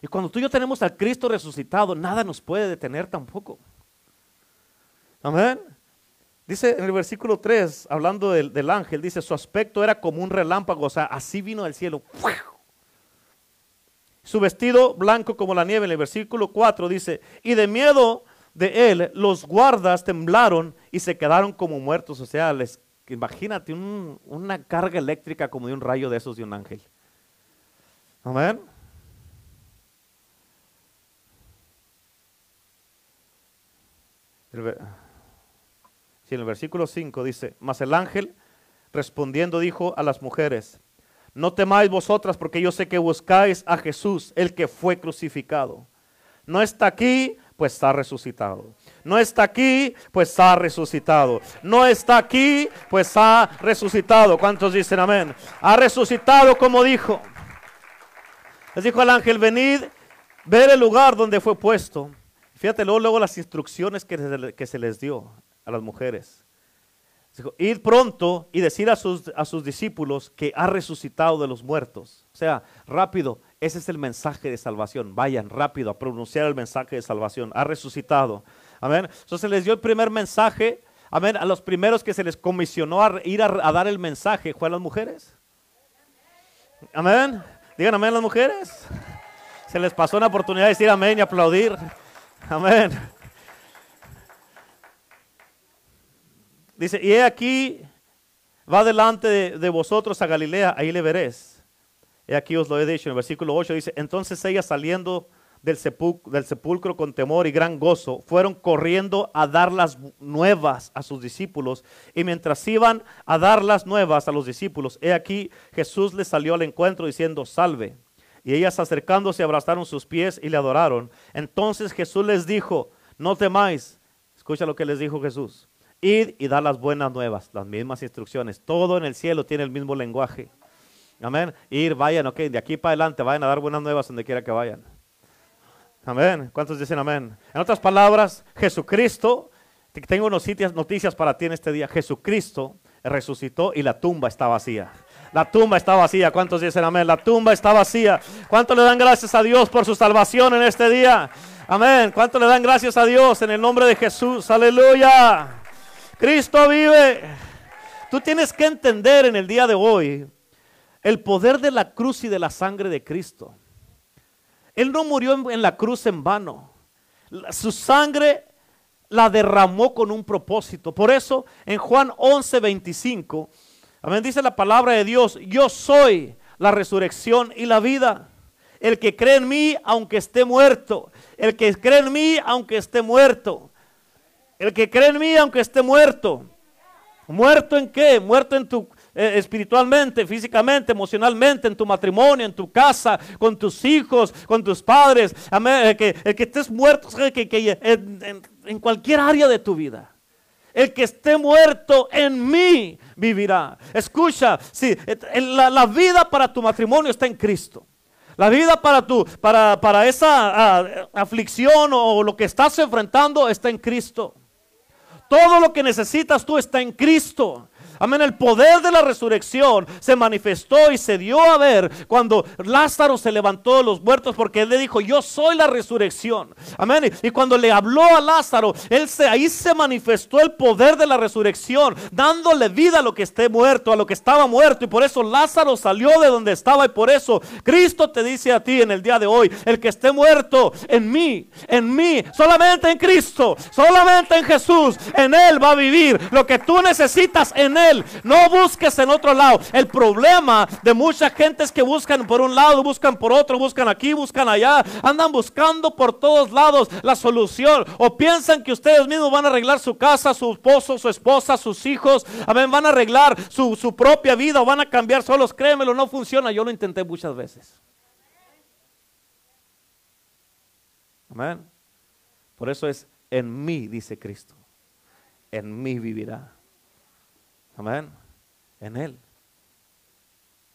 Y cuando tú y yo tenemos al Cristo resucitado, nada nos puede detener tampoco. Amén. Dice en el versículo 3, hablando del, ángel, dice, su aspecto era como un relámpago, o sea, así vino del cielo. Su vestido blanco como la nieve, en el versículo 4 dice, y de miedo de él, los guardas temblaron y se quedaron como muertos. O sea, les, imagínate una carga eléctrica como de un rayo de esos de un ángel. Amén. En el versículo 5 dice, mas el ángel respondiendo dijo a las mujeres, no temáis vosotras porque yo sé que buscáis a Jesús, el que fue crucificado. No está aquí pues está resucitado. No está aquí, pues está resucitado. No está aquí, pues ha resucitado. ¿Cuántos dicen amén? Ha resucitado como dijo. Les dijo al ángel, venid, ver el lugar donde fue puesto. Fíjate luego, luego las instrucciones que se, les dio a las mujeres. Dijo, ir pronto y decir a sus, discípulos que ha resucitado de los muertos. O sea, rápido, ese es el mensaje de salvación. Vayan rápido a pronunciar el mensaje de salvación. Ha resucitado. Amén. Entonces se les dio el primer mensaje. Amén. A los primeros que se les comisionó a ir a, dar el mensaje fue a las mujeres. Amén. Digan amén las mujeres. Se les pasó una oportunidad de decir amén y aplaudir. Amén. Dice, y he aquí, va delante de, vosotros a Galilea, ahí le veréis. He aquí os lo he dicho. En el versículo 8 dice, entonces ella saliendo del, del sepulcro con temor y gran gozo, fueron corriendo a dar las nuevas a sus discípulos. Y mientras iban a dar las nuevas a los discípulos, he aquí Jesús les salió al encuentro diciendo, salve. Y ellas acercándose abrazaron sus pies y le adoraron. Entonces Jesús les dijo, no temáis. Escucha lo que les dijo Jesús. Id y dar las buenas nuevas, las mismas instrucciones. Todo en el cielo tiene el mismo lenguaje. Amén. Ir, vayan, ok, de aquí para adelante, vayan a dar buenas nuevas donde quiera que vayan. Amén. ¿Cuántos dicen amén? En otras palabras, Jesucristo, tengo noticias, noticias para ti en este día. Jesucristo resucitó y la tumba está vacía. La tumba está vacía. ¿Cuántos dicen amén? La tumba está vacía. ¿Cuántos le dan gracias a Dios por su salvación en este día? Amén. ¿Cuántos le dan gracias a Dios en el nombre de Jesús? Aleluya. Cristo vive. Tú tienes que entender en el día de hoy el poder de la cruz y de la sangre de Cristo. Él no murió en, la cruz en vano. Su sangre la derramó con un propósito. Por eso en Juan 11, 25, amén, dice la palabra de Dios, yo soy la resurrección y la vida. El que cree en mí, aunque esté muerto. El que cree en mí, aunque esté muerto. El que cree en mí, aunque esté muerto. ¿Muerto en qué? Muerto en tu eh, espiritualmente, físicamente, emocionalmente, en tu matrimonio, en tu casa, con tus hijos, con tus padres. Amén. El que estés muerto, que en, cualquier área de tu vida. El que esté muerto en mí vivirá. Escucha, si la, la, vida para tu matrimonio está en Cristo. La vida para tu, para, para esa aflicción o lo que estás enfrentando está en Cristo. Todo lo que necesitas tú está en Cristo. Amén. El poder de la resurrección se manifestó y se dio a ver cuando Lázaro se levantó de los muertos porque él le dijo, yo soy la resurrección. Amén. Y cuando le habló a Lázaro, él se, ahí se manifestó el poder de la resurrección, dándole vida a lo que esté muerto, a lo que estaba muerto. Y por eso Lázaro salió de donde estaba. Y por eso Cristo te dice a ti en el día de hoy, el que esté muerto en mí, en mí, solamente en Cristo, solamente en Jesús, en Él va a vivir. Lo que tú necesitas en Él no busques en otro lado. El problema de mucha gente es que buscan por un lado, buscan por otro, buscan aquí, buscan allá. Andan buscando por todos lados la solución. O piensan que ustedes mismos van a arreglar su casa, su esposo, su esposa, sus hijos. Amén, van a arreglar su, su propia vida o van a cambiar solos. Créemelo, no funciona. Yo lo intenté muchas veces. Amén. Por eso es en mí, dice Cristo. En mí vivirá. Amén. En Él.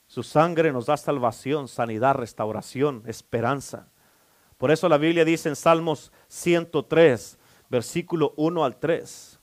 Su sangre nos da salvación, sanidad, restauración, esperanza. Por eso la Biblia dice en Salmos 103, versículo 1 al 3.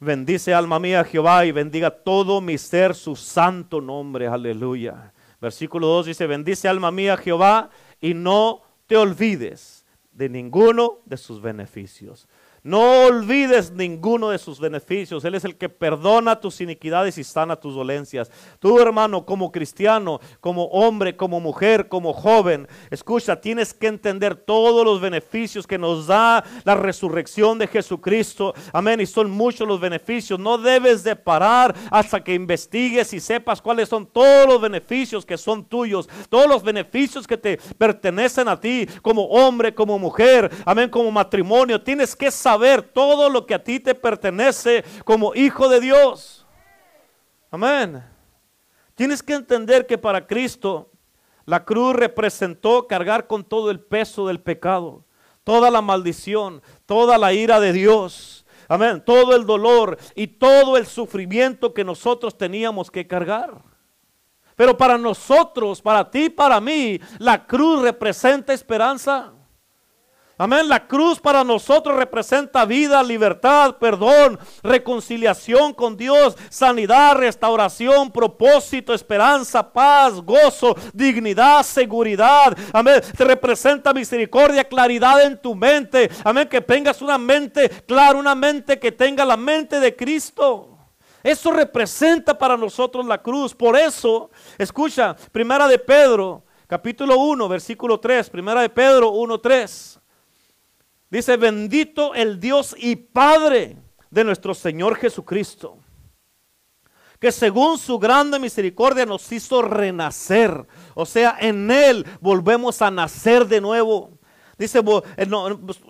Bendice alma mía Jehová y bendiga todo mi ser su santo nombre. Aleluya. Versículo 2 dice, bendice alma mía Jehová y no te olvides de ninguno de sus beneficios. No olvides ninguno de sus beneficios. Él es el que perdona tus iniquidades y sana tus dolencias. Tú, hermano, como cristiano, como hombre, como mujer, como joven, escucha, tienes que entender todos los beneficios que nos da la resurrección de Jesucristo. Amén. Y son muchos los beneficios. No debes de parar hasta que investigues y sepas cuáles son todos los beneficios que son tuyos. Todos los beneficios que te pertenecen a ti como hombre, como mujer. Amén. Como matrimonio. Tienes que saber ver todo lo que a ti te pertenece como hijo de Dios. Amén. Tienes que entender que para Cristo la cruz representó cargar con todo el peso del pecado. toda la maldición, toda la ira de Dios. Amén. Todo el dolor y todo el sufrimiento que nosotros teníamos que cargar. Pero para nosotros, para ti, para mí, la cruz representa esperanza. Amén. La cruz para nosotros representa vida, libertad, perdón, reconciliación con Dios, sanidad, restauración, propósito, esperanza, paz, gozo, dignidad, seguridad. Amén. Te representa misericordia, claridad en tu mente. Amén. Que tengas una mente clara, una mente que tenga la mente de Cristo. Eso representa para nosotros la cruz. Por eso, escucha, primera de Pedro, capítulo 1, versículo 3, primera de Pedro 1, 3. Dice, bendito el Dios y Padre de nuestro Señor Jesucristo, que según su grande misericordia nos hizo renacer. O sea, en Él volvemos a nacer de nuevo Dice, eh,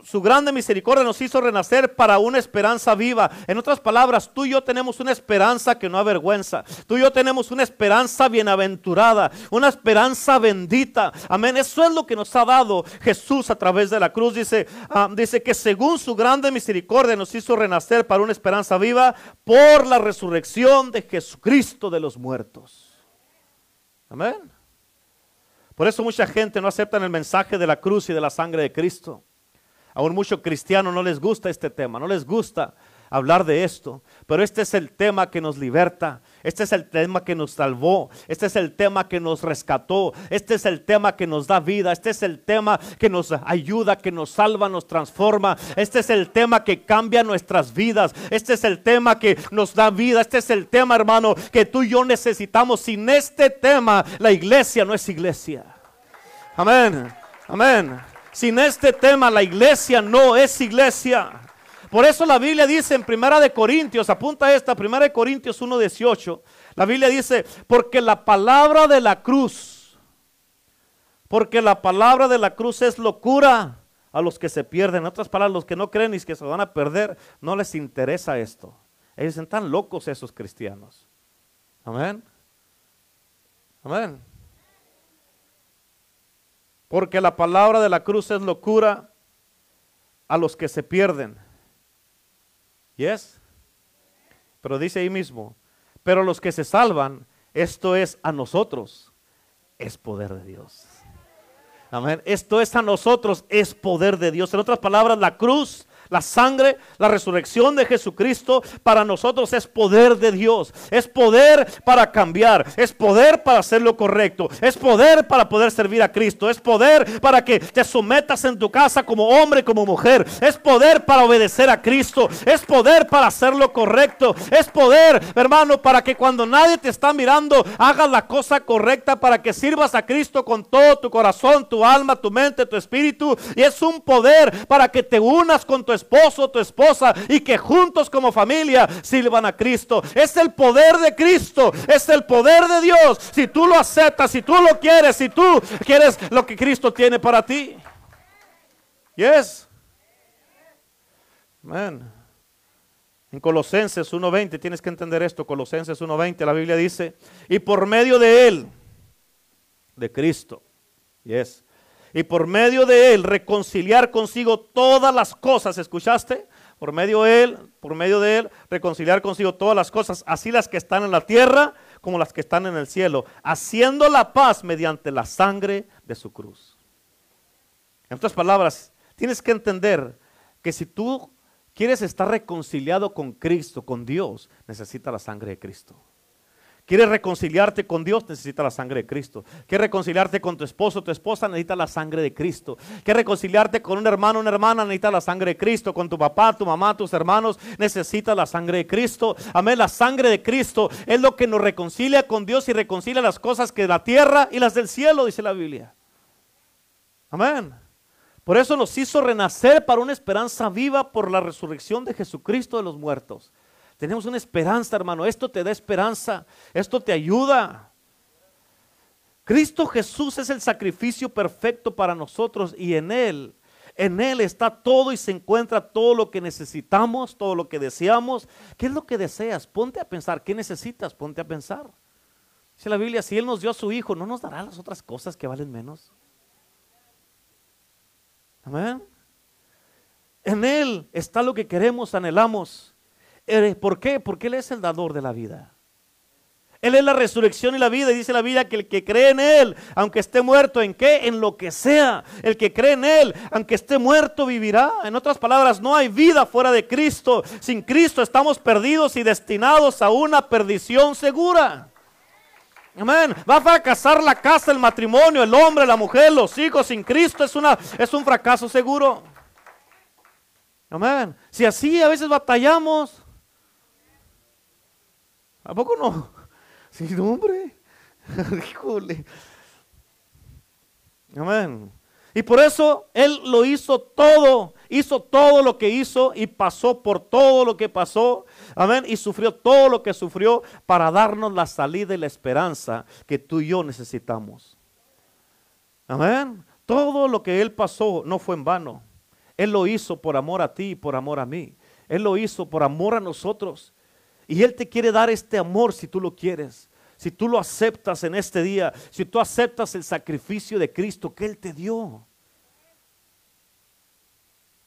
su grande misericordia nos hizo renacer para una esperanza viva. En otras palabras, tú y yo tenemos una esperanza que no avergüenza. Tú y yo tenemos una esperanza bienaventurada, una esperanza bendita. Amén. Eso es lo que nos ha dado Jesús a través de la cruz. Dice, ah, dice que según su grande misericordia nos hizo renacer para una esperanza viva por la resurrección de Jesucristo de los muertos. Amén. Por eso mucha gente no acepta el mensaje de la cruz y de la sangre de Cristo. Aún muchos cristianos no les gusta este tema, no les gusta hablar de esto, pero este es el tema que nos liberta, este es el tema que nos salvó, este es el tema que nos rescató, este es el tema que nos da vida, este es el tema que nos ayuda, que nos salva, nos transforma, este es el tema que cambia nuestras vidas, este es el tema que nos da vida, este es el tema hermano que tú y yo necesitamos. Sin este tema la iglesia no es iglesia. Amén, amén. Sin este tema la iglesia no es iglesia. Por eso la Biblia dice en Primera de Corintios, apunta esta, Primera de Corintios 1:18. La Biblia dice, "Porque la palabra de la cruz porque la palabra de la cruz es locura a los que se pierden. En otras palabras, los que no creen y que se van a perder, no les interesa esto. Ellos están locos esos cristianos. Amén. Amén. Porque la palabra de la cruz es locura a los que se pierden. Yes. Pero dice ahí mismo, pero los que se salvan, esto es a nosotros, es poder de Dios. Amén. Esto es a nosotros, es poder de Dios. En otras palabras, la cruz la sangre, la resurrección de Jesucristo para nosotros es poder de Dios. Es poder para cambiar. Es poder para hacer lo correcto. Es poder para poder servir a Cristo. Es poder para que te sometas en tu casa como hombre, como mujer. Es poder para obedecer a Cristo. Es poder para hacer lo correcto. Es poder, hermano, para que cuando nadie te está mirando, hagas la cosa correcta para que sirvas a Cristo con todo tu corazón, tu alma, tu mente, tu espíritu. Y es un poder para que te unas con tu esposo, tu esposa y que juntos como familia sirvan a Cristo. Es el poder de Cristo, es el poder de Dios. Si tú lo aceptas, si tú lo quieres, si tú quieres lo que Cristo tiene para ti. Yes. Amén. En Colosenses 1.20, tienes que entender esto, Colosenses 1.20, la Biblia dice, y por medio de Él, de Cristo, yes, y por medio de él reconciliar consigo todas las cosas, ¿escuchaste? Por medio de él, por medio de él reconciliar consigo todas las cosas, así las que están en la tierra como las que están en el cielo, haciendo la paz mediante la sangre de su cruz. En otras palabras, tienes que entender que si tú quieres estar reconciliado con Cristo, con Dios, necesita la sangre de Cristo. ¿Quieres reconciliarte con Dios? Necesita la sangre de Cristo. ¿Quieres reconciliarte con tu esposo, tu esposa? Necesita la sangre de Cristo. ¿Quieres reconciliarte con un hermano, una hermana? Necesita la sangre de Cristo. Con tu papá, tu mamá, tus hermanos? Necesita la sangre de Cristo. Amén. La sangre de Cristo es lo que nos reconcilia con Dios y reconcilia las cosas que de la tierra y las del cielo, dice la Biblia. Amén. Por eso nos hizo renacer para una esperanza viva por la resurrección de Jesucristo de los muertos. Tenemos una esperanza, hermano. Esto te da esperanza. Esto te ayuda. Cristo Jesús es el sacrificio perfecto para nosotros y en Él, en Él está todo y se encuentra todo lo que necesitamos, todo lo que deseamos. ¿Qué es lo que deseas? Ponte a pensar. ¿Qué necesitas? Ponte a pensar. Dice la Biblia, si Él nos dio a su Hijo, ¿no nos dará las otras cosas que valen menos? Amén. En Él está lo que queremos, anhelamos. ¿Por qué? Porque Él es el dador de la vida. Él es la resurrección y la vida. Y dice la Biblia que el que cree en Él, aunque esté muerto, ¿en qué? En lo que sea. El que cree en Él, aunque esté muerto, vivirá. En otras palabras, no hay vida fuera de Cristo. Sin Cristo estamos perdidos y destinados a una perdición segura. Amén. Va a fracasar la casa, el matrimonio, el hombre, la mujer, los hijos. Sin Cristo es, una, es un fracaso seguro. Amén. Si así a veces batallamos, ¿a poco no? Sí, hombre. Híjole. Amén. Y por eso Él lo hizo todo, hizo todo lo que hizo y pasó por todo lo que pasó. Amén. Y sufrió todo lo que sufrió para darnos la salida y la esperanza que tú y yo necesitamos. Amén. Todo lo que Él pasó no fue en vano. Él lo hizo por amor a ti y por amor a mí. Él lo hizo por amor a nosotros. Y Él te quiere dar este amor si tú lo quieres. Si tú lo aceptas en este día, si tú aceptas el sacrificio de Cristo que Él te dio.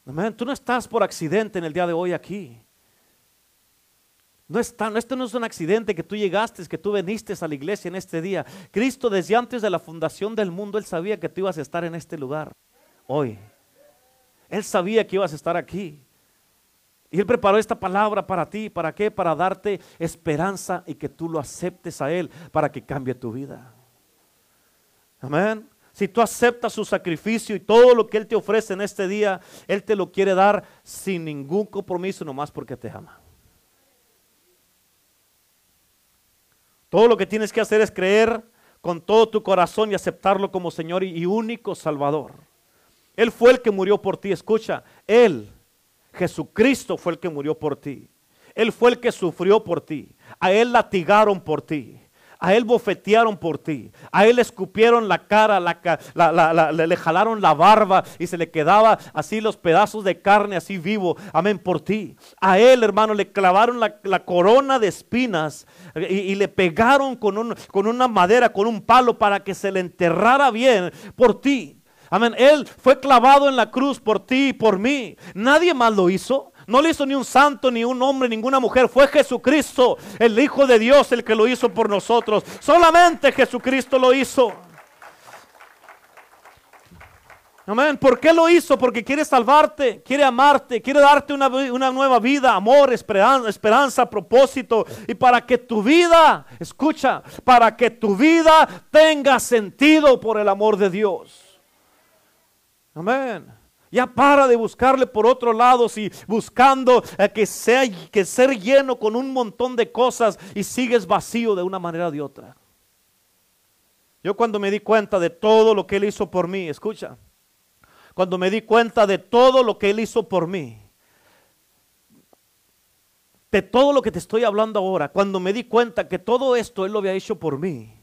Amén. Tú no estás por accidente en el día de hoy aquí. No está, esto no es un accidente que tú llegaste, que tú viniste a la iglesia en este día. Cristo desde antes de la fundación del mundo, Él sabía que tú ibas a estar en este lugar hoy. Él sabía que ibas a estar aquí. Y Él preparó esta palabra para ti. ¿Para qué? Para darte esperanza y que tú lo aceptes a Él para que cambie tu vida. Amén. Si tú aceptas su sacrificio y todo lo que Él te ofrece en este día, Él te lo quiere dar sin ningún compromiso, nomás porque te ama. Todo lo que tienes que hacer es creer con todo tu corazón y aceptarlo como Señor y único Salvador. Él fue el que murió por ti. Escucha, Él Jesucristo fue el que murió por ti. Él fue el que sufrió por ti. A Él latigaron por ti. A Él bofetearon por ti. A Él escupieron la cara, le jalaron la barba y se le quedaba así los pedazos de carne así vivo. Amén, por ti. A Él, hermano, le clavaron la, corona de espinas y, le pegaron con, con una madera, con un palo para que se le enterrara bien por ti. Amén. Él fue clavado en la cruz por ti y por mí. Nadie más lo hizo. No lo hizo ni un santo, ni un hombre, ninguna mujer. Fue Jesucristo, el Hijo de Dios, el que lo hizo por nosotros. Solamente Jesucristo lo hizo. Amén. ¿Por qué lo hizo? Porque quiere salvarte, quiere amarte, quiere darte una, una, nueva vida, amor, esperanza, esperanza, propósito. Y para que tu vida, escucha, para que tu vida tenga sentido por el amor de Dios. Amén. Ya para de buscarle por otro lado, si buscando eh, que sea que ser lleno con un montón de cosas y sigues vacío de una manera o de otra. Yo cuando me di cuenta de todo lo que él hizo por mí, escucha, cuando me di cuenta de todo lo que él hizo por mí, de todo lo que te estoy hablando ahora, cuando me di cuenta que todo esto él lo había hecho por mí,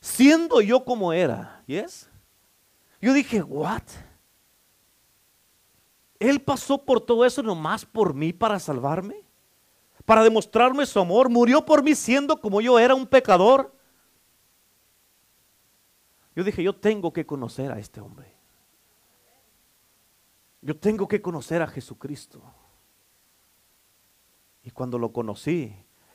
siendo yo como era, ¿yes? Yo dije, ¿what? Él pasó por todo eso nomás por mí para salvarme, para demostrarme su amor, murió por mí siendo como yo era un pecador. Yo dije, yo tengo que conocer a este hombre. Yo tengo que conocer a Jesucristo. Y cuando lo conocí,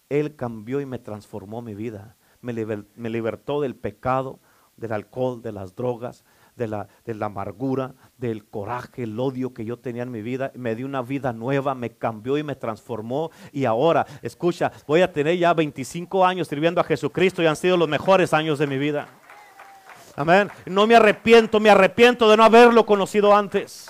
Él cambió y me transformó mi vida. Me, libertó del pecado, del alcohol, de las drogas, de la, de la amargura, del coraje, el odio que yo tenía en mi vida. Me dio una vida nueva, me cambió y me transformó. Y ahora, escucha, voy a tener ya 25 años sirviendo a Jesucristo y han sido los mejores años de mi vida. Amén. No me arrepiento, me arrepiento de no haberlo conocido antes.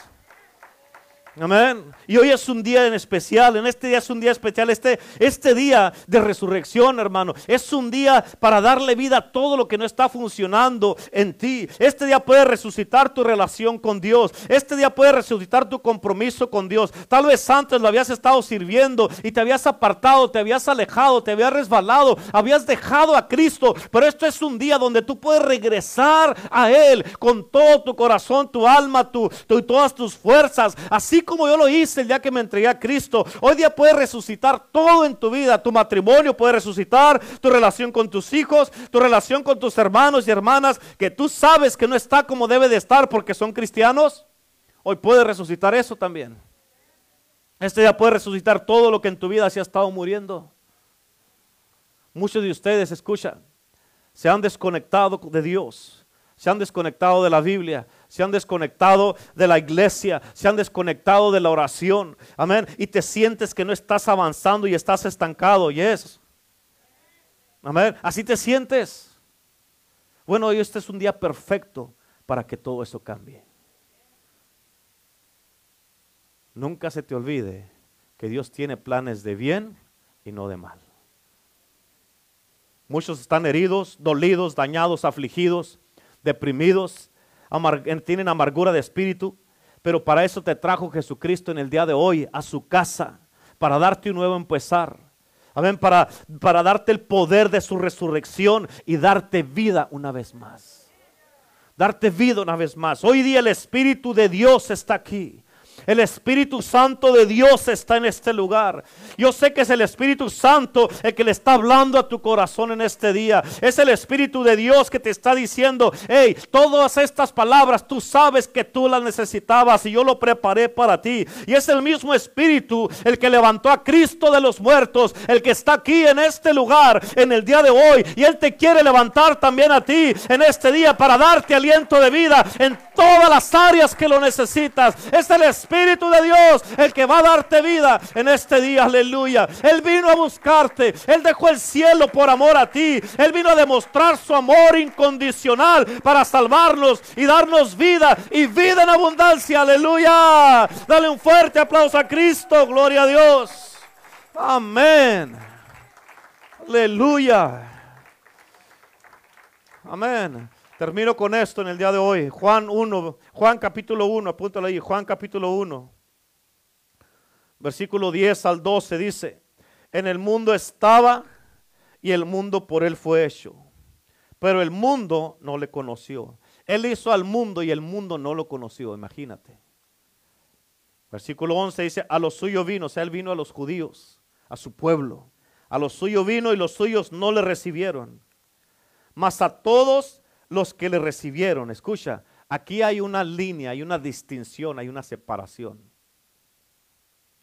Amén. Y hoy es un día en especial, en este día es un día especial, este, este día de resurrección, hermano. Es un día para darle vida a todo lo que no está funcionando en ti. Este día puede resucitar tu relación con Dios. Este día puede resucitar tu compromiso con Dios. Tal vez antes lo habías estado sirviendo y te habías apartado, te habías alejado, te habías resbalado, habías dejado a Cristo. Pero esto es un día donde tú puedes regresar a Él con todo tu corazón, tu alma, tu, tu todas tus fuerzas. Así como yo lo hice el día que me entregué a Cristo, hoy día puede resucitar todo en tu vida. Tu matrimonio puede resucitar, tu relación con tus hijos, tu relación con tus hermanos y hermanas, que tú sabes que no está como debe de estar porque son cristianos. Hoy puede resucitar eso también. Este día puede resucitar todo lo que en tu vida se ha estado muriendo. Muchos de ustedes, escuchan, se han desconectado de Dios, se han desconectado de la Biblia, se han desconectado de la iglesia, se han desconectado de la oración. Amén. Y te sientes que no estás avanzando y estás estancado. Yes. Amén. Así te sientes. Bueno, hoy este es un día perfecto para que todo eso cambie. Nunca se te olvide que Dios tiene planes de bien y no de mal. Muchos están heridos, dolidos, dañados, afligidos, deprimidos, tienen amargura de espíritu, pero para eso te trajo Jesucristo en el día de hoy a su casa, para darte un nuevo empezar. Amén, para, para darte el poder de su resurrección y darte vida una vez más. Darte vida una vez más. Hoy día el Espíritu de Dios está aquí. El Espíritu Santo de Dios está en este lugar. Yo sé que es el Espíritu Santo el que le está hablando a tu corazón en este día. Es el Espíritu de Dios que te está diciendo, hey, todas estas palabras tú sabes que tú las necesitabas y yo lo preparé para ti. Y es el mismo Espíritu el que levantó a Cristo de los muertos, el que está aquí en este lugar en el día de hoy. Y Él te quiere levantar también a ti en este día para darte aliento de vida en todas las áreas que lo necesitas. Es el Espíritu de Dios el que va a darte vida en este día, aleluya. Él vino a buscarte, Él dejó el cielo por amor a ti, Él vino a demostrar su amor incondicional para salvarnos y darnos vida y vida en abundancia, aleluya. Dale un fuerte aplauso a Cristo, gloria a Dios. Amén. Aleluya. Amén. Termino con esto en el día de hoy. Juan 1, Juan capítulo 1, apúntalo ahí, Juan capítulo 1, versículo 10 al 12 dice, en el mundo estaba y el mundo por él fue hecho, pero el mundo no le conoció. Él hizo al mundo y el mundo no lo conoció, imagínate. Versículo 11 dice, a los suyos vino, o sea, él vino a los judíos, a su pueblo. A los suyos vino y los suyos no le recibieron. Mas a todos los que le recibieron. Escucha, aquí hay una línea, hay una distinción, hay una separación.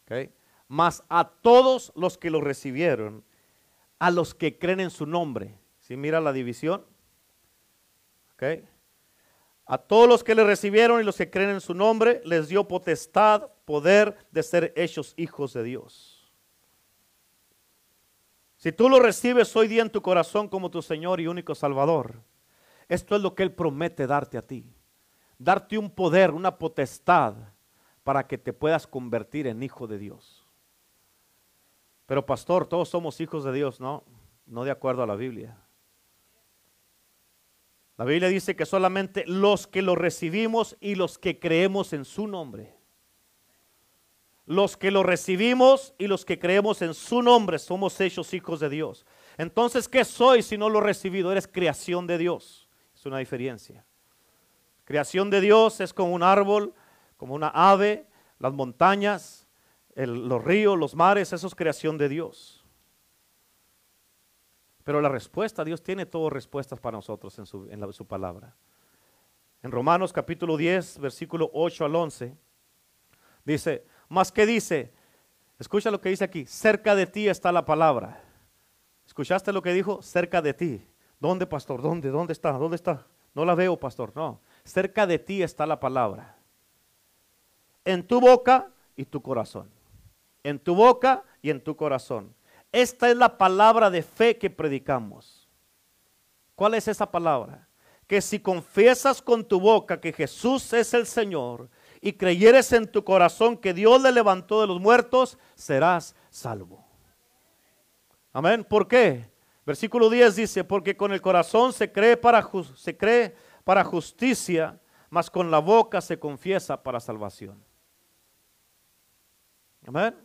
¿Okay? Mas a todos los que lo recibieron, a los que creen en su nombre. Si mira la división? ¿Okay? A todos los que le recibieron y los que creen en su nombre, les dio potestad, poder de ser hechos hijos de Dios. Si tú lo recibes hoy día en tu corazón como tu Señor y único Salvador, esto es lo que Él promete darte a ti. Darte un poder, una potestad para que te puedas convertir en hijo de Dios. Pero pastor, todos somos hijos de Dios, no, no de acuerdo a la Biblia. La Biblia dice que solamente los que lo recibimos y los que creemos en su nombre. Los que lo recibimos y los que creemos en su nombre somos hechos hijos de Dios. Entonces, ¿qué soy si no lo he recibido? Eres creación de Dios. Es una diferencia. Creación de Dios es como un árbol, como una ave, las montañas, los ríos, los mares, eso es creación de Dios. Pero la respuesta, Dios tiene todas respuestas para nosotros en su, en su palabra. En Romanos capítulo 10, versículo 8 al 11, dice, más que dice, escucha lo que dice aquí, cerca de ti está la palabra. ¿Escuchaste lo que dijo? Cerca de ti. ¿Dónde, pastor? ¿Dónde? ¿Dónde está? ¿Dónde está? No la veo, pastor. No. Cerca de ti está la palabra. En tu boca y tu corazón. En tu boca y en tu corazón. Esta es la palabra de fe que predicamos. ¿Cuál es esa palabra? Que si confiesas con tu boca que Jesús es el Señor y creyeres en tu corazón que Dios le levantó de los muertos, serás salvo. Amén. ¿Por qué? Versículo 10 dice, porque con el corazón se cree para, se cree para justicia, mas con la boca se confiesa para salvación. Amén.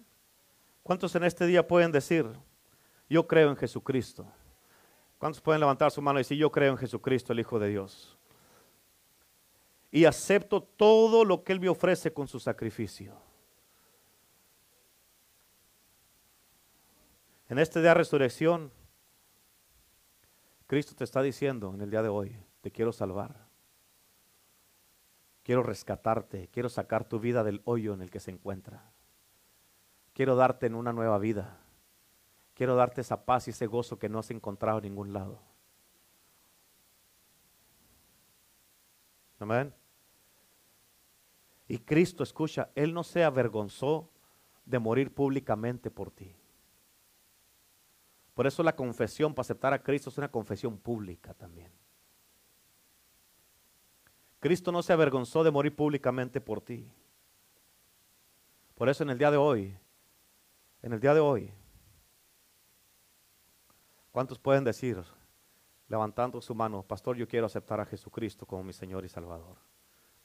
¿Cuántos en este día pueden decir, yo creo en Jesucristo? ¿Cuántos pueden levantar su mano y decir, yo creo en Jesucristo, el Hijo de Dios? Y acepto todo lo que Él me ofrece con su sacrificio. En este día de resurrección, Cristo te está diciendo en el día de hoy, te quiero salvar. Quiero rescatarte, quiero sacar tu vida del hoyo en el que se encuentra. quiero darte en una nueva vida. Quiero darte esa paz y ese gozo que no has encontrado en ningún lado. Amén. Y Cristo, escucha, Él no se avergonzó de morir públicamente por ti. Por eso la confesión para aceptar a Cristo es una confesión pública también. Cristo no se avergonzó de morir públicamente por ti. Por eso en el día de hoy, en el día de hoy, ¿cuántos pueden decir, levantando su mano, pastor, yo quiero aceptar a Jesucristo como mi Señor y Salvador?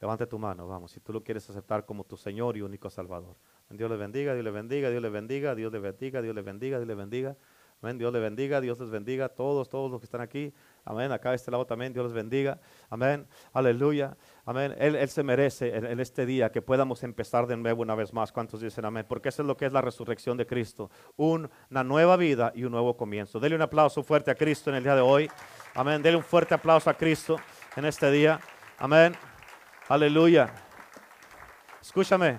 Levante tu mano, vamos, si tú lo quieres aceptar como tu Señor y único Salvador. Dios le bendiga, Dios le bendiga, Dios le bendiga, Dios le bendiga, Dios le bendiga, Dios le bendiga. Amén. Dios le bendiga, Dios les bendiga, todos, todos los que están aquí. Amén. Acá de este lado también, Dios les bendiga. Amén. Aleluya. Amén. Él, se merece en, este día que podamos empezar de nuevo una vez más. ¿Cuántos dicen amén? Porque eso es lo que es la resurrección de Cristo. una nueva vida y un nuevo comienzo. Dele un aplauso fuerte a Cristo en el día de hoy. Amén. Dele un fuerte aplauso a Cristo en este día. Amén. Aleluya. Escúchame.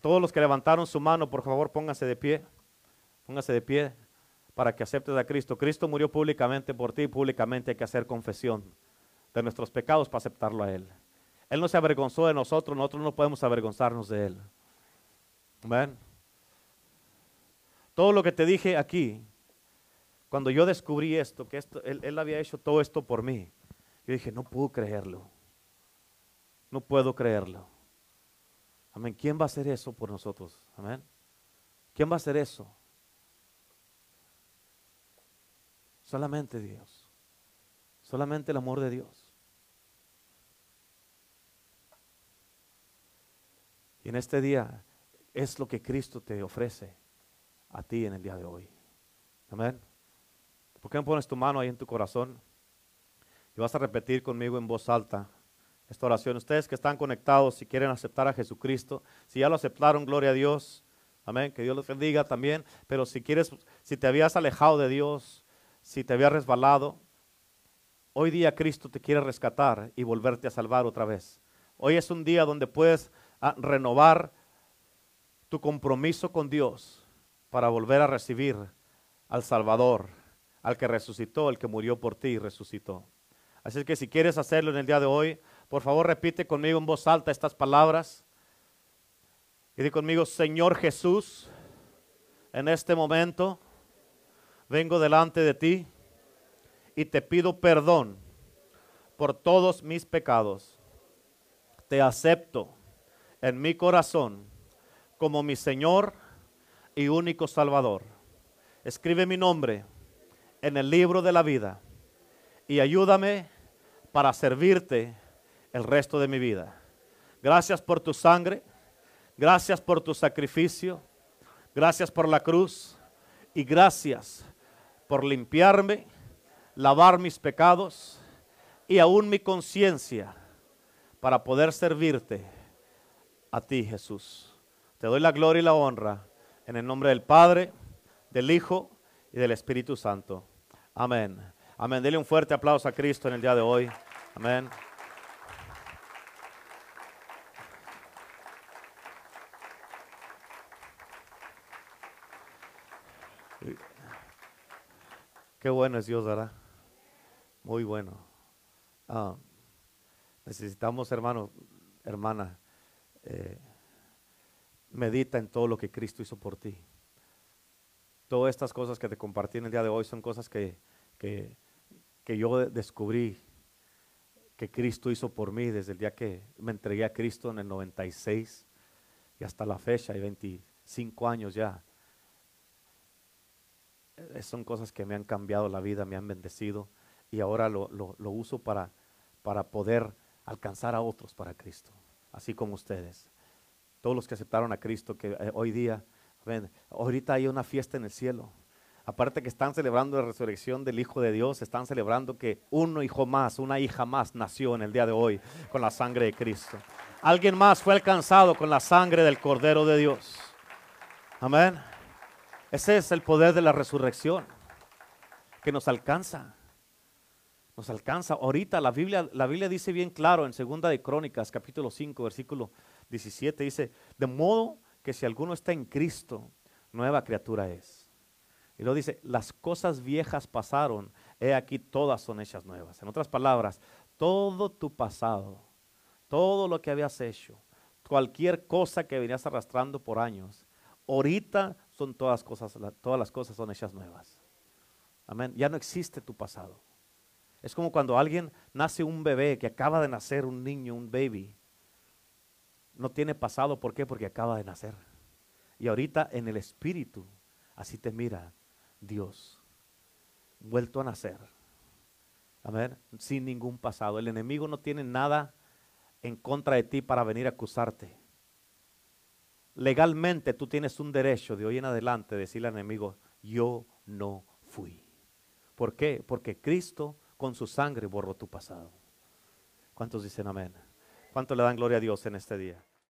Todos los que levantaron su mano, por favor, pónganse de pie. Póngase de pie para que aceptes a Cristo. Cristo murió públicamente por ti públicamente hay que hacer confesión de nuestros pecados para aceptarlo a Él. Él no se avergonzó de nosotros, nosotros no podemos avergonzarnos de Él. Amén. Todo lo que te dije aquí, cuando yo descubrí esto, que esto, él había hecho todo esto por mí, yo dije, no puedo creerlo. No puedo creerlo. Amén. ¿Quién va a hacer eso por nosotros? Amén. ¿Quién va a hacer eso? Solamente Dios. Solamente el amor de Dios. Y en este día es lo que Cristo te ofrece a ti en el día de hoy. Amén. ¿Por qué no pones tu mano ahí en tu corazón? Y vas a repetir conmigo en voz alta esta oración. Ustedes que están conectados, si quieren aceptar a Jesucristo, si ya lo aceptaron, gloria a Dios. Amén. Que Dios los bendiga también. Pero si quieres, si te habías alejado de Dios, si te había resbalado, hoy día Cristo te quiere rescatar y volverte a salvar otra vez. Hoy es un día donde puedes ah, renovar tu compromiso con Dios para volver a recibir al Salvador, al que resucitó, el que murió por ti y resucitó. Así que si quieres hacerlo en el día de hoy, por favor repite conmigo en voz alta estas palabras. Y di conmigo, Señor Jesús, en este momento vengo delante de ti y te pido perdón por todos mis pecados. Te acepto en mi corazón como mi Señor y único Salvador. Escribe mi nombre en el libro de la vida y ayúdame para servirte el resto de mi vida. Gracias por tu sangre, gracias por tu sacrificio, gracias por la cruz y gracias por limpiarme, lavar mis pecados y aún mi conciencia para poder servirte a ti, Jesús. Te doy la gloria y la honra en el nombre del Padre, del Hijo y del Espíritu Santo. Amén. Amén. Dele un fuerte aplauso a Cristo en el día de hoy. Amén. Qué bueno es Dios, ¿verdad? Muy bueno. Ah, necesitamos, hermano, hermana, eh, medita en todo lo que Cristo hizo por ti. Todas estas cosas que te compartí en el día de hoy son cosas que, que, que yo descubrí que Cristo hizo por mí desde el día que me entregué a Cristo en el 96 y hasta la fecha, hay 25 años ya. Eh, son cosas que me han cambiado la vida, me han bendecido y ahora lo, uso para, para poder alcanzar a otros para Cristo, así como ustedes. Todos los que aceptaron a Cristo, que eh, hoy día, ven, ahorita hay una fiesta en el cielo. Aparte que están celebrando la resurrección del Hijo de Dios, están celebrando que uno hijo más, una hija más nació en el día de hoy con la sangre de Cristo. Alguien más fue alcanzado con la sangre del Cordero de Dios. Amén. Ese es el poder de la resurrección que nos alcanza. Nos alcanza. Ahorita la Biblia, la Biblia dice bien claro en Segunda de Crónicas, capítulo 5, versículo 17, dice, de modo que si alguno está en Cristo, nueva criatura es. Y luego dice, las cosas viejas pasaron, he aquí todas son hechas nuevas. En otras palabras, todo tu pasado, todo lo que habías hecho, cualquier cosa que venías arrastrando por años, ahorita son todas cosas, todas las cosas son hechas nuevas. Amén. Ya no existe tu pasado. Es como cuando alguien nace un bebé que acaba de nacer, un niño, un baby. No tiene pasado, ¿por qué? Porque acaba de nacer. Y ahorita en el espíritu, así te mira Dios, vuelto a nacer. Amén. Sin ningún pasado. El enemigo no tiene nada en contra de ti para venir a acusarte. Legalmente tú tienes un derecho de hoy en adelante decirle al enemigo, yo no fui. ¿Por qué? Porque Cristo con su sangre borró tu pasado. ¿Cuántos dicen amén? ¿Cuánto le dan gloria a Dios en este día?